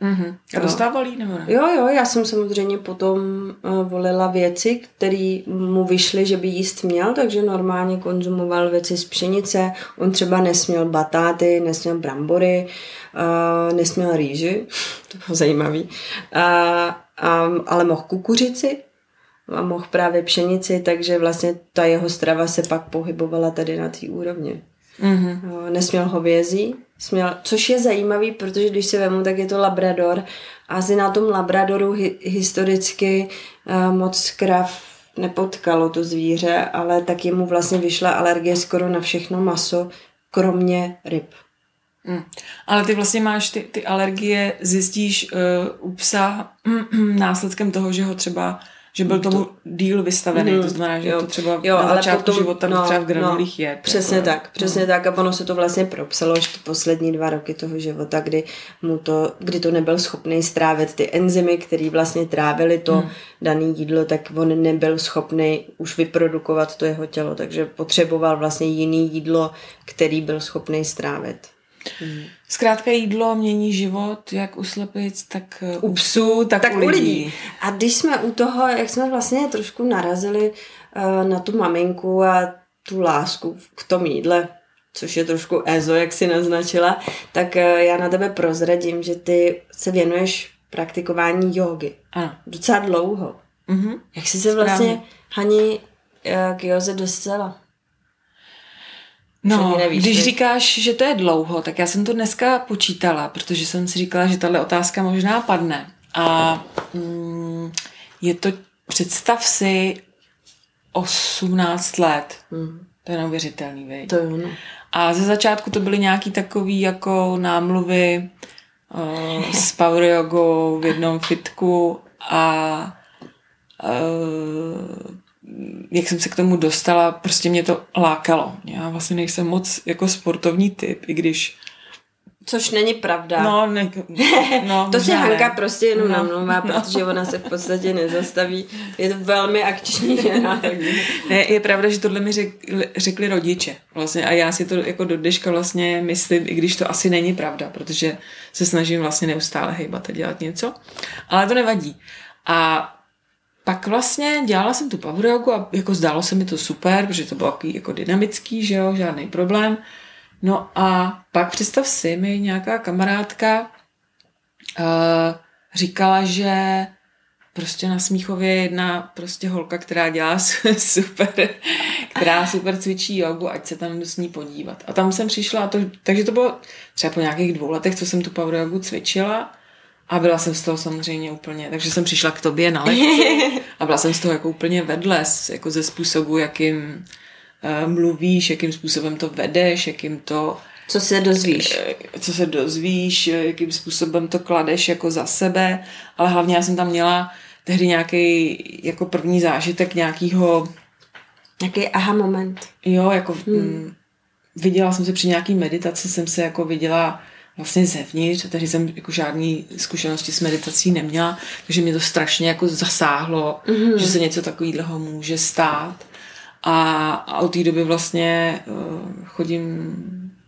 Mhm. A Jo. dostával jí nebo ne? Jo, jo, já jsem samozřejmě potom uh, volila věci, které mu vyšly, že by jíst měl, takže normálně konzumoval věci z pšenice. On třeba nesměl batáty, nesměl brambory, uh, nesměl rýži, to bylo zajímavý, uh, um, ale mohl kukuřici a mohl právě pšenici, takže vlastně ta jeho strava se pak pohybovala tady na té úrovni. Mhm. Jo, Nesměl hovězí, směl, což je zajímavý, protože když se vemu, tak je to Labrador. A asi na tom Labradoru hi, historicky uh, moc krav nepotkalo to zvíře, ale taky mu vlastně vyšla alergie skoro na všechno maso, kromě ryb. Mm. Ale ty vlastně máš ty, ty alergie, zjistíš uh, u psa následkem toho, že ho třeba že byl tomu díl vystavený, Mhm, to znamená, že jo. to třeba Jo, na začátku potom- života no, třeba v granulích no, je. Přesně jako, tak, přesně tak. A ono se to vlastně propsalo až ty poslední dva roky toho života, kdy, mu to, kdy to nebyl schopný strávit ty enzymy, které vlastně trávily to hmm. dané jídlo, tak on nebyl schopný už vyprodukovat to jeho tělo, takže potřeboval vlastně jiný jídlo, který byl schopný strávit. Zkrátka jídlo mění život, jak u slepic, tak eh, U psů, tak, tak u u lidí. lidí. A když jsme u toho, jak jsme vlastně trošku narazili uh, na tu maminku a tu lásku k tomu jídle, což je trošku ezo, jak si naznačila, tak uh, já na tebe prozradím, že ty se věnuješ praktikování jogy. Ano. Docela dlouho. Mhm. Jak jsi se Správně. vlastně, Hani, eh, k joze dostala? No, nevíš, když viď? říkáš, že to je dlouho, tak já jsem to dneska počítala, protože jsem si říkala, že tahle otázka možná padne. A mm, je to, představ si, 18 let. Hmm. To je neuvěřitelný, viď? To jo, no. A ze začátku to byly nějaký takový jako námluvy uh, s power jogou v jednom fitku a uh, jak jsem se k tomu dostala, prostě mě to lákalo. Já vlastně nejsem moc jako sportovní typ, i když Což není pravda. no, ne, no To si Hanka ne. prostě jenom No. namlouvá, protože ona se v podstatě nezastaví. Je to velmi akční žena. Ne, je pravda, že tohle mi řekli, řekli rodiče. Vlastně, a já si to jako do dneška vlastně myslím, i když to asi není pravda, protože se snažím vlastně neustále hejbat a dělat něco. Ale to nevadí. A pak vlastně dělala jsem tu power jogu a jako zdálo se mi to super, protože to bylo takový jako dynamický, že jo, žádný problém. No a pak představ si, mi nějaká kamarádka uh, říkala, že prostě na Smíchově je jedna prostě holka, která dělá super, která super cvičí jogu, ať se tam jdu s ní podívat. A tam jsem přišla, a to, takže to bylo třeba po nějakých dvou letech, co jsem tu power jogu cvičila a byla jsem z toho samozřejmě úplně, takže jsem přišla k tobě na lekci a byla jsem z toho jako úplně vedle, jako ze způsobu, jakým uh, mluvíš, jakým způsobem to vedeš, jakým to Co se dozvíš? eh, co se dozvíš, eh, jakým způsobem to kladeš jako za sebe, ale hlavně já jsem tam měla tehdy nějaký jako první zážitek nějakýho, Jaký aha moment? jo, jako hmm. viděla jsem se při nějaký meditaci, jsem se jako viděla vlastně zevnitř, a tehdy jsem jako žádný zkušenosti s meditací neměla, takže mě to strašně jako zasáhlo, mm-hmm. že se něco takového může stát. A, a od té doby vlastně uh, chodím,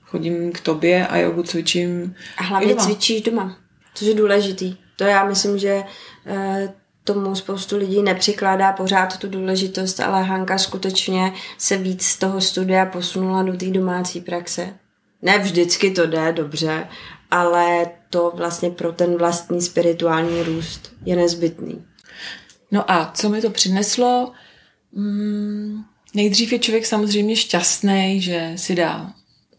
chodím k tobě a jogu cvičím A hlavně doma. cvičíš doma, což je důležitý. To já myslím, že eh, tomu spoustu lidí nepřikládá pořád tu důležitost, ale Hanka skutečně se víc z toho studia posunula do té domácí praxe. Ne vždycky to jde dobře, ale to vlastně pro ten vlastní spirituální růst je nezbytný. No a co mi to přineslo? Mm, nejdřív je člověk samozřejmě šťastný, že si dá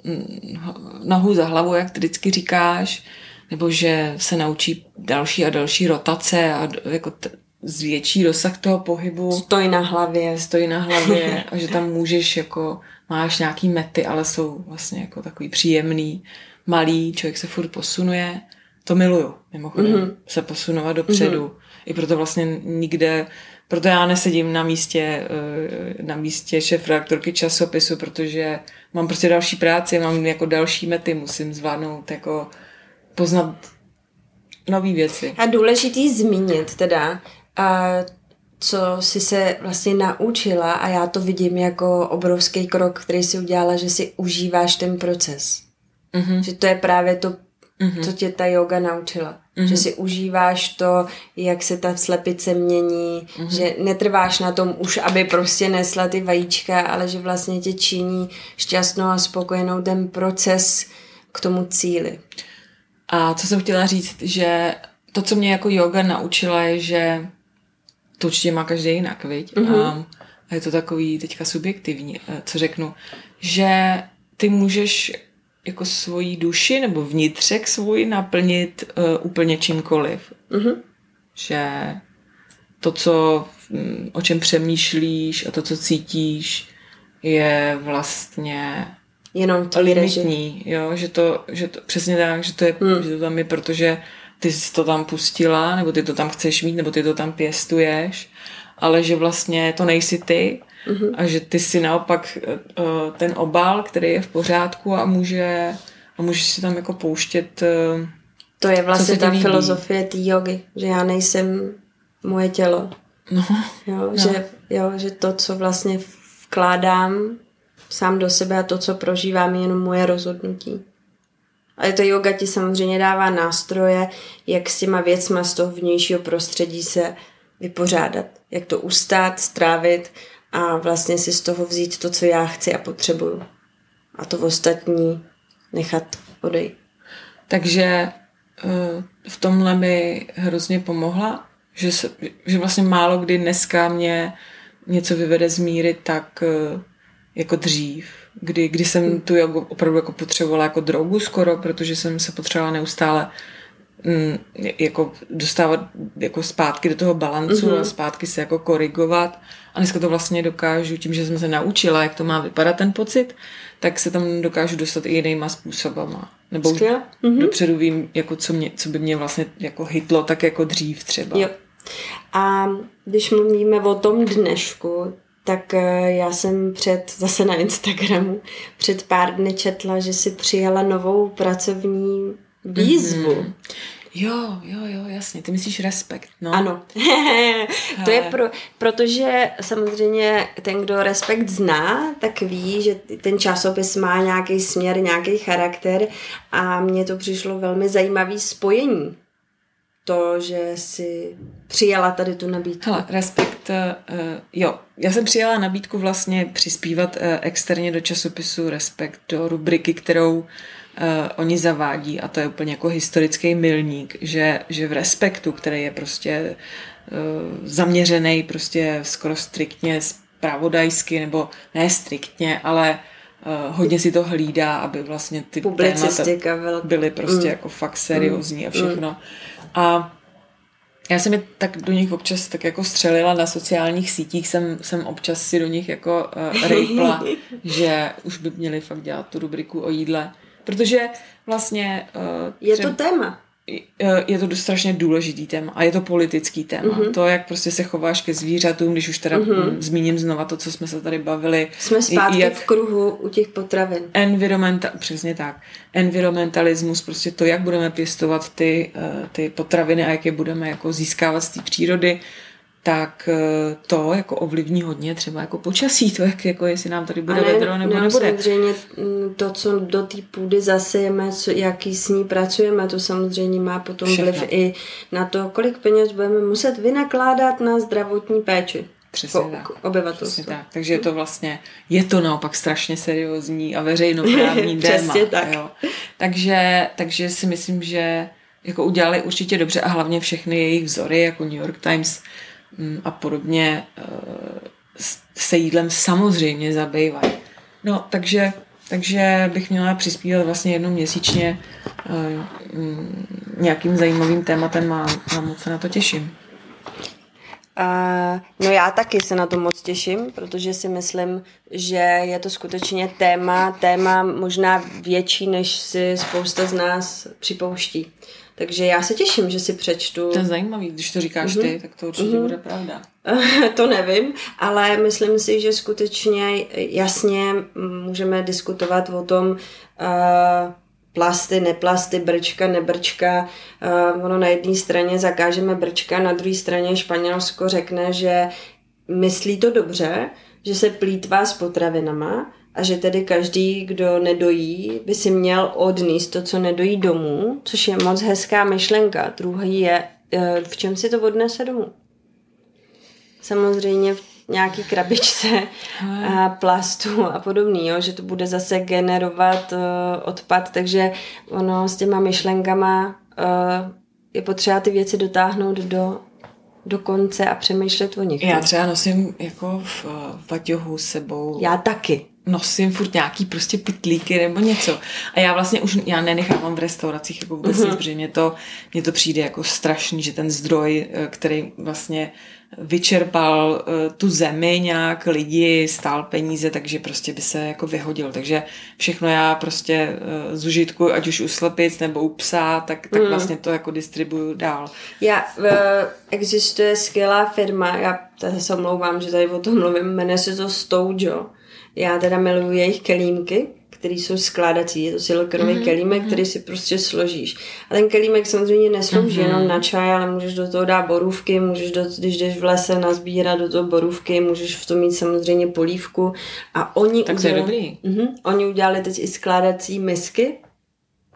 mm, nohu za hlavu, jak ty vždycky říkáš, nebo že se naučí další a další rotace a jako t- zvětší rozsah toho pohybu, Stoj na hlavě. stojí na hlavě a že tam můžeš jako, máš nějaký mety, ale jsou vlastně jako takový příjemný, malý, člověk se furt posunuje. To miluju, mimochodem, mm-hmm. se posunovat dopředu. Mm-hmm. I proto vlastně nikde, proto já nesedím na místě, eh, na místě šéf redaktorky časopisu, protože mám prostě další práci, mám jako další mety, musím zvládnout jako poznat nové věci. A důležitý zmínit teda, a co jsi se vlastně naučila a já to vidím jako obrovský krok, který si udělala, že si užíváš ten proces. Mhm. Že to je právě to, Mhm. co tě ta yoga naučila. Že si užíváš to, jak se ta slepice mění, že netrváš na tom už, aby prostě nesla ty vajíčka, ale že vlastně tě činí šťastnou a spokojenou ten proces k tomu cíli. A co jsem chtěla říct, že to, co mě jako yoga naučila, je, že to určitě má každý jinak, viď? Mm-hmm. A je to takový teďka subjektivní, eh, co řeknu, že ty můžeš jako svoji duši nebo vnitřek svůj naplnit uh, úplně čímkoliv. Mhm. Že to, co, mm, o čem přemýšlíš a to, co cítíš, je vlastně Jenom limitní, jo, že to, že to, přesně tak, že to, je, hmm. že to tam je, protože ty jsi to tam pustila, nebo ty to tam chceš mít, nebo ty to tam pěstuješ ale že vlastně to nejsi ty mm-hmm. a že ty si naopak uh, ten obal, který je v pořádku a může a můžeš si tam jako pouštět uh, To je vlastně ta líbí. filozofie té jogy, že já nejsem moje tělo. No, jo, no. Že, jo, že to, co vlastně vkládám sám do sebe a to, co prožívám, je jenom moje rozhodnutí. Ale to yoga ti samozřejmě dává nástroje, jak s těma věcma z toho vnějšího prostředí se vypořádat. Jak to ustát, strávit a vlastně si z toho vzít to, co já chci a potřebuju. A to v ostatní nechat odejít. Takže eh, v tomhle mi hrozně pomohla, že, se, že vlastně málo kdy dneska mě něco vyvede z míry tak eh, jako dřív, kdy, kdy jsem tu jogu opravdu jako potřebovala jako drogu skoro, protože jsem se potřebovala neustále mm, jako dostávat jako zpátky do toho balancu mm-hmm. a zpátky se jako korigovat. A dneska to vlastně dokážu, tím, že jsem se naučila, jak to má vypadat ten pocit, tak se tam dokážu dostat i jinýma způsobama. Nebo už mm-hmm. dopředu vím, jako co, mě, co by mě vlastně jako hitlo, tak jako dřív třeba. Jo. A když mluvíme o tom dnešku, tak eh, já jsem před, zase na Instagramu, před pár dny četla, že si přijala novou pracovní výzvu. Mm-hmm. Jo, jo, jo, jasně. Ty myslíš respekt, no. Ano. to je pro, protože samozřejmě ten, kdo respekt zná, tak ví, že ten časopis má nějaký směr, nějaký charakter a mně to přišlo velmi zajímavý spojení to, že si přijala tady tu nabídku? Hele, respekt, uh, jo. Já jsem přijala nabídku vlastně přispívat uh, externě do časopisu Respekt, do rubriky, kterou uh, oni zavádí a to je úplně jako historický milník, že, že v Respektu, který je prostě uh, zaměřený prostě skoro striktně spravodajsky, nebo ne striktně, ale hodně si to hlídá, aby vlastně ty témata byly prostě mm. jako fakt seriózní a všechno. Mm a já jsem je tak do nich občas tak jako střelila na sociálních sítích, jsem, jsem občas si do nich jako uh, rejpla, že už by měli fakt dělat tu rubriku o jídle. Protože vlastně... Uh, je to téma. Je to strašně důležitý téma a je to politický téma. Mm-hmm. To, jak prostě se chováš ke zvířatům, když už teda mm-hmm. zmíním znova to, co jsme se tady bavili. Jsme zpátky jak v kruhu u těch potravin. Environmenta, přesně tak. Environmentalismus, prostě to, jak budeme pěstovat ty, eh, ty potraviny a jak je budeme jako získávat z té přírody, tak eh, to jako ovlivní hodně třeba jako počasí, to jak, jako jestli nám tady bude ne, vedro nebo ne, nebude. samozřejmě mm, to, co do té půdy zasejeme, co, jaký s ní pracujeme, to samozřejmě má potom Všechno. vliv i na to, kolik peněz budeme muset vynakládat na zdravotní péči. Přesně po, tak. Obyvatelstvo. Přesně tak. Takže je to vlastně, je to naopak strašně seriózní a veřejnoprávní téma. tak. Jo. Takže, takže si myslím, že jako udělali určitě dobře a hlavně všechny jejich vzory, jako New York Times, a podobně eh, se jídlem samozřejmě zabývají. No, takže, takže bych měla přispívat vlastně jednou měsíčně eh, mm, nějakým zajímavým tématem a, a moc se na to těším. Uh, no já taky se na to moc těším, protože si myslím, že je to skutečně téma, téma možná větší, než si spousta z nás připouští. Takže já se těším, že si přečtu. To je zajímavý, když to říkáš mm-hmm. ty, tak to určitě mm-hmm. bude pravda. to nevím, ale myslím si, že skutečně jasně můžeme diskutovat o tom, uh, plasty, neplasty, brčka, nebrčka. Uh, ono na jedné straně zakážeme brčka, na druhé straně Španělsko řekne, že myslí to dobře, že se plítvá s potravinama, a že tedy každý, kdo nedojí, by si měl odníst to, co nedojí domů, což je moc hezká myšlenka. Druhý je, eh, v čem si to odnese domů. Samozřejmě v nějaký krabičce a plastu a podobný, jo, že to bude zase generovat uh, odpad, takže ono s těma myšlenkama uh, je potřeba ty věci dotáhnout do, do konce a přemýšlet o nich. Já třeba nosím jako v, v baťohu s sebou. Já taky. Nosím furt nějaký prostě pitlíky nebo něco. A já vlastně už, já nenechávám v restauracích jako vůbec mm-hmm. nic, protože mě to, mě to přijde jako strašný, že ten zdroj, eh, který vlastně vyčerpal uh, tu zemi nějak, lidi, stál peníze, takže prostě by se jako vyhodil. Takže všechno já prostě uh, z užitku, ať už u slepic nebo u psa, tak, tak mm. vlastně to jako distribuju dál. Já, uh, existuje skvělá firma, já se omlouvám, že tady o tom mluvím, jmenuje se to Stoujo. Já teda miluji jejich kelímky, který jsou skládací. Je to silikonový mm-hmm. kelímek, který si prostě složíš. A ten kelímek samozřejmě neslouží mm-hmm. jenom na čaj, ale můžeš do toho dát borůvky, můžeš, do, když jdeš v lese nazbírat do toho borůvky, můžeš v tom mít samozřejmě polívku. A oni tak udělali, to je dobrý. Mm-hmm, oni udělali teď i skládací misky,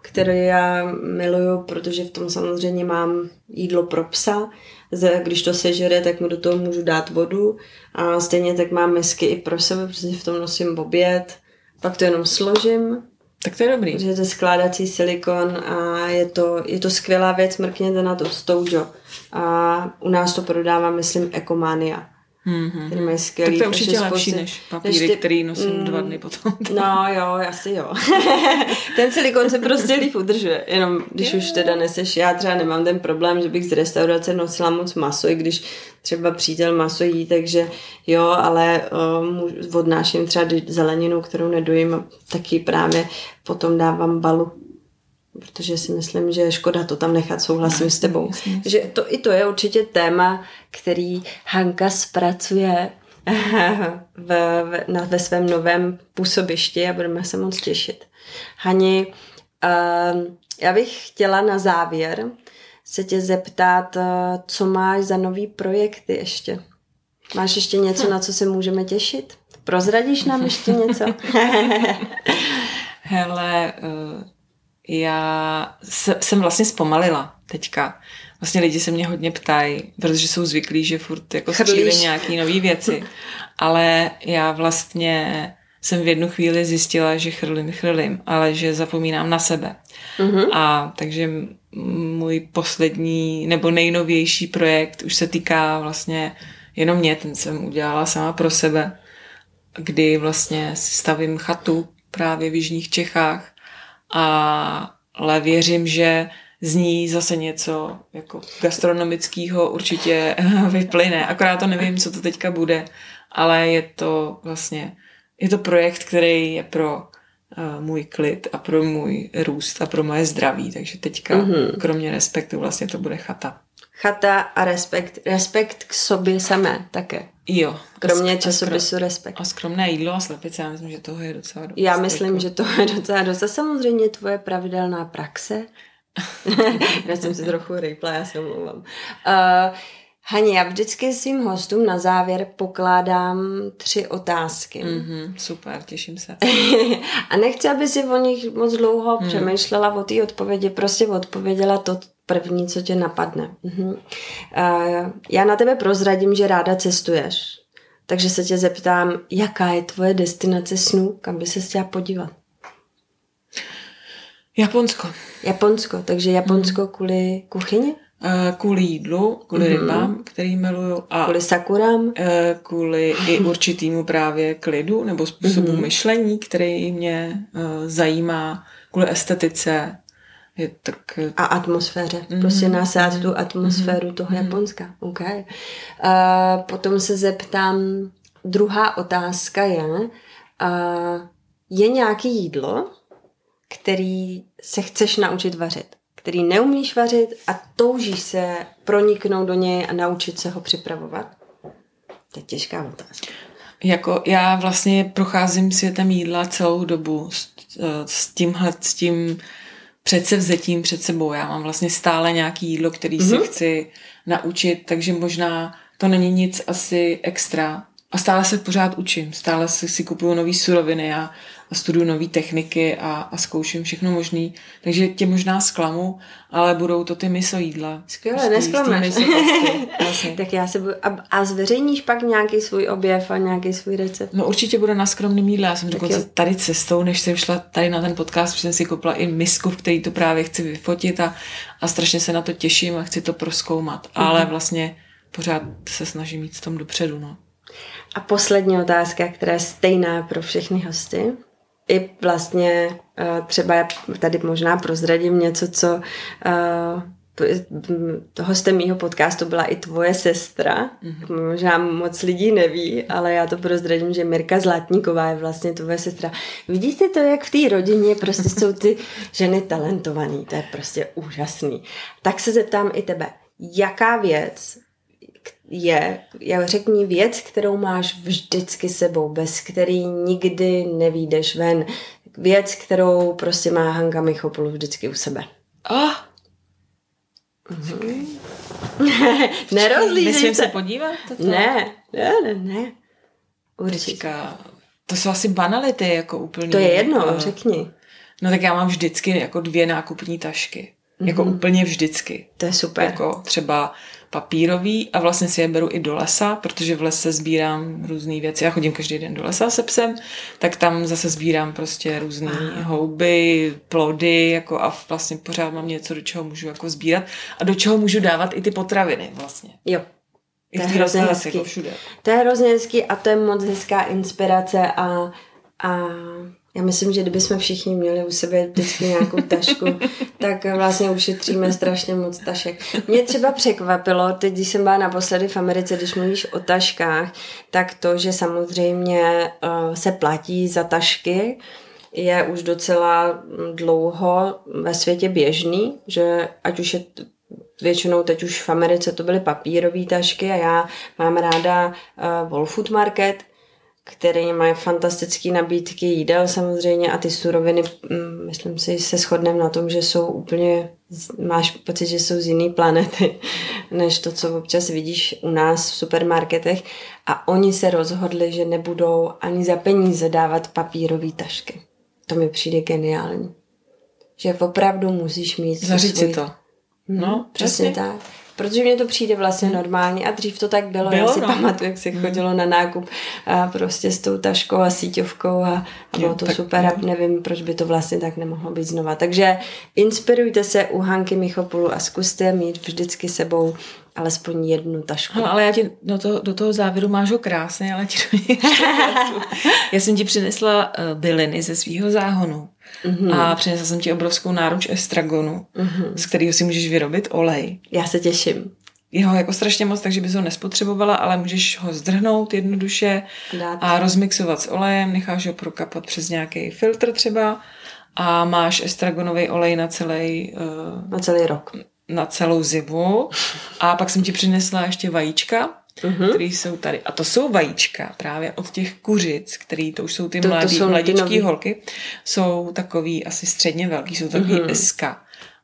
které já miluju, protože v tom samozřejmě mám jídlo pro psa. Když to sežere, tak mu do toho můžu dát vodu. A stejně tak mám misky i pro sebe, protože v tom nosím oběd pak to jenom složím. Tak to je dobrý. Protože to je skládací silikon a je to, je to skvělá věc, mrkněte na to, Stoujo. A u nás to prodává, myslím, Ecomania. Mm-hmm. Který mají skvělý. Tak to je určitě lepší spousty, než papíry, ty, který nosím mm, dva dny potom. No jo, asi jo. ten silikon se prostě líp udržuje, jenom když yeah. už teda neseš, já třeba nemám ten problém, že bych z restaurace nosila moc maso, i když třeba přítel maso jí, takže jo, ale um, odnáším třeba zeleninu, kterou nedojím, taky právě potom dávám balu protože si myslím, že je škoda to tam nechat, souhlasím no, s tebou. Jasně. Že to, i to je určitě téma, který Hanka zpracuje v, v, na, ve svém novém působišti a budeme se moc těšit. Hani, uh, já bych chtěla na závěr se tě zeptat, uh, co máš za nový projekty ještě? Máš ještě něco, hm. na co se můžeme těšit? Prozradíš nám ještě něco? Hele, uh já jsem vlastně zpomalila teďka. Vlastně lidi se mě hodně ptají, protože jsou zvyklí, že furt jako střílí nějaký nové věci. Ale já vlastně jsem v jednu chvíli zjistila, že chrlím, chrlím, ale že zapomínám na sebe. Mm-hmm. A takže můj poslední nebo nejnovější projekt už se týká vlastně jenom mě, ten jsem udělala sama pro sebe, kdy vlastně si stavím chatu právě v Jižních Čechách a, ale věřím, že z ní zase něco jako gastronomického určitě vyplyne. Akorát to nevím, co to teďka bude, ale je to vlastně, je to projekt, který je pro uh, můj klid a pro můj růst a pro moje zdraví. Takže teďka, mm-hmm. kromě respektu, vlastně to bude chata. Chata a respekt. Respekt k sobě samé také. Jo. Kromě časopisu Respekt. A skromné jídlo a slepice, já myslím, že toho je docela dost. Já myslím, že toho je docela dost. A samozřejmě tvoje pravidelná praxe. já jsem si trochu rejpla, já se omlouvám. Uh, Hani, já vždycky svým hostům na závěr pokládám tři otázky. Mm-hmm, super, těším se. a nechci, aby si o nich moc dlouho mm. přemýšlela o té odpovědi, prostě odpověděla to, první, co tě napadne. Mhm. Uh, já na tebe prozradím, že ráda cestuješ. Takže se tě zeptám, jaká je tvoje destinace snů, kam by se chtěla podívat? Japonsko. Japonsko, takže Japonsko mm. kvůli kuchyni? Uh, kvůli jídlu, kvůli mm-hmm. rybám, který miluju. A kvůli sakurám? Uh, kvůli i určitýmu právě klidu nebo způsobu mm-hmm. myšlení, který mě uh, zajímá, kvůli estetice, je tak... A atmosféře. Mm-hmm. Prostě nasát tu atmosféru mm-hmm. toho mhm. Japonska. Okay. Uh, potom se zeptám, druhá otázka je, uh, je nějaký jídlo, který se chceš naučit vařit? Který neumíš vařit a toužíš se proniknout do něj a naučit se ho připravovat? To je těžká otázka. Jako já vlastně procházím světem jídla celou dobu s, s tímhle, s tím předsevzetím před sebou. Já mám vlastně stále nějaký jídlo, který mm-hmm. si mhm. chci naučit, takže možná to není nic asi extra. A stále se pořád učím, stále si, si kupuju nové suroviny a a studuju nové techniky a, a zkouším všechno možné. Takže tě možná zklamu, ale budou to ty miso jídla. Skvěle, nesklameš. vlastně. tak já se budu, a, a zveřejníš pak nějaký svůj objev a nějaký svůj recept? No určitě bude na skromným jídle. Já jsem tak dokonce jo. tady cestou, než jsem šla tady na ten podcast, jsem si koupila i misku, v který to právě chci vyfotit a, a strašně se na to těším a chci to proskoumat. Mm-hmm. Ale vlastně pořád se snažím jít v tom dopředu. No. A poslední otázka, která je stejná pro všechny hosty. I vlastně uh, třeba tady možná prozradím něco, co uh, hostem mýho podcastu byla i tvoje sestra. Mm-hmm. Možná moc lidí neví, ale já to prozradím, že Mirka Zlatníková je vlastně tvoje sestra. Vidíte to, jak v té rodině prostě jsou ty ženy talentovaný. To je prostě úžasný. Tak se zeptám i tebe. Jaká věc je, já řekni věc, kterou máš vždycky sebou, bez který nikdy nevídeš ven. Věc, kterou prostě má Hanka Michopolu vždycky u sebe. Oh, Mm-hmm. Nerozlížej se. se podívat? Toto? Ne, ne, ne, ne. Určitě. Teďka, to jsou asi banality, jako úplně. To je jedno, uh, řekni. No tak já mám vždycky jako dvě nákupní tašky. Mm-hmm. Jako úplně vždycky. To je super. Jako třeba papírový a vlastně si je beru i do lesa, protože v lese sbírám různé věci. Já chodím každý den do lesa se psem, tak tam zase sbírám prostě různé houby, plody jako a vlastně pořád mám něco, do čeho můžu jako sbírat a do čeho můžu dávat i ty potraviny vlastně. Jo. I to je hrozně hezký. Jako všude. To je hrozně hezký a to je moc hezká inspirace a, a já myslím, že kdybychom všichni měli u sebe vždycky nějakou tašku, tak vlastně ušetříme strašně moc tašek. Mě třeba překvapilo, teď když jsem byla naposledy v Americe, když mluvíš o taškách, tak to, že samozřejmě uh, se platí za tašky, je už docela dlouho ve světě běžný, že ať už je většinou teď už v Americe to byly papírové tašky a já mám ráda uh, Whole Food Market, který mají fantastické nabídky jídel samozřejmě a ty suroviny, mm, myslím si, se shodneme na tom, že jsou úplně, máš pocit, že jsou z jiné planety, než to, co občas vidíš u nás v supermarketech. A oni se rozhodli, že nebudou ani za peníze dávat papírové tašky. To mi přijde geniální. Že opravdu musíš mít... Zaříct svůj... si to. No, přesně tak. Protože mně to přijde vlastně hmm. normálně a dřív to tak bylo. bylo Já si no. pamatuju, jak se hmm. chodilo na nákup a prostě s tou taškou a síťovkou a, a bylo to tak, super a nevím, proč by to vlastně tak nemohlo být znova. Takže inspirujte se u Hanky Michopulu a zkuste mít vždycky sebou alespoň jednu tašku. Hele, ale já ti do toho, do toho závěru máš ho krásně, ale ti Já jsem ti přinesla uh, byliny ze svého záhonu mm-hmm. a přinesla jsem ti obrovskou náruč estragonu, mm-hmm. z kterého si můžeš vyrobit olej. Já se těším. Jeho jako strašně moc, takže bys ho nespotřebovala, ale můžeš ho zdrhnout jednoduše Dát. a rozmixovat s olejem, necháš ho prokapat přes nějaký filtr třeba a máš estragonový olej na celý... Uh, na celý rok na celou zimu a pak jsem ti přinesla ještě vajíčka, uh-huh. které jsou tady. A to jsou vajíčka právě od těch kuřic, který to už jsou ty to, mladý, to jsou mladičký holky. Jsou takový asi středně velký, jsou takový uh-huh. SK,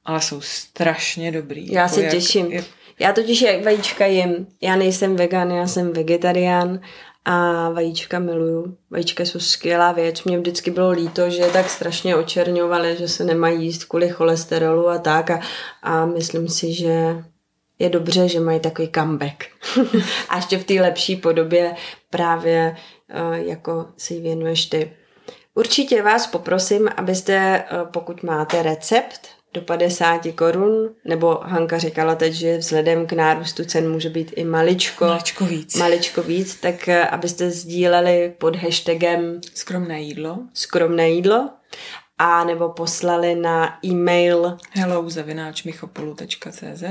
ale jsou strašně dobrý. Já jako se jak, těším. Jak... Já totiž jak vajíčka jim. Já nejsem vegan, já jsem vegetarián a vajíčka miluju. Vajíčka jsou skvělá věc. Mě vždycky bylo líto, že tak strašně očerňovali, že se nemají jíst kvůli cholesterolu a tak a, a myslím si, že je dobře, že mají takový comeback. a ještě v té lepší podobě právě uh, jako si věnuješ ty. Určitě vás poprosím, abyste, uh, pokud máte recept do 50 korun, nebo Hanka říkala teď, že vzhledem k nárůstu cen může být i maličko, maličko víc, maličko víc tak eh, abyste sdíleli pod hashtagem skromné jídlo, skromné jídlo a nebo poslali na e-mail hello zavináčmichopolu.cz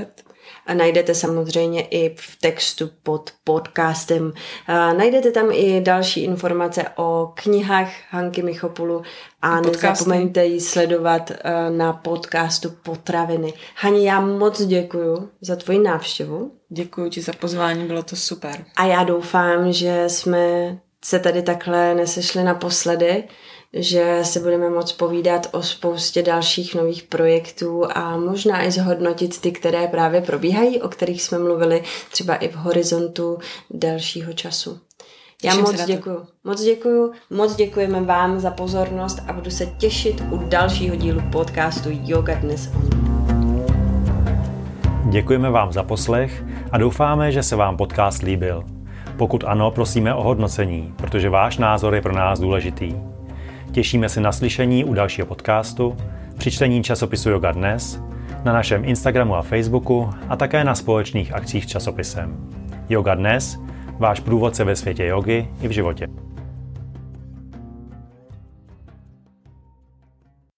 a najdete samozřejmě i v textu pod podcastem. A najdete tam i další informace o knihách Hanky Michopulu a nezapomeňte ji sledovat eh, na podcastu Potraviny. Hani, já moc děkuji za tvoji návštěvu. Děkuji ti za pozvání, bylo to super. A já doufám, že jsme se tady takhle nesešli naposledy, že se budeme moc povídat o spoustě dalších nových projektů a možná i zhodnotit ty, které právě probíhají, o kterých jsme mluvili třeba i v horizontu dalšího času. Já Těším moc děkuju. Moc děkuju. Moc děkujeme vám za pozornost a budu se těšit u dalšího dílu podcastu Yoga Dnes On. Děkujeme vám za poslech a doufáme, že se vám podcast líbil. Pokud ano, prosíme o hodnocení, protože váš názor je pro nás důležitý. Těšíme se na slyšení u dalšího podcastu, při čtení časopisu Yoga Dnes, na našem Instagramu a Facebooku a také na společných akcích s časopisem. Yoga Dnes váš průvodce ve světě jogy i v životě.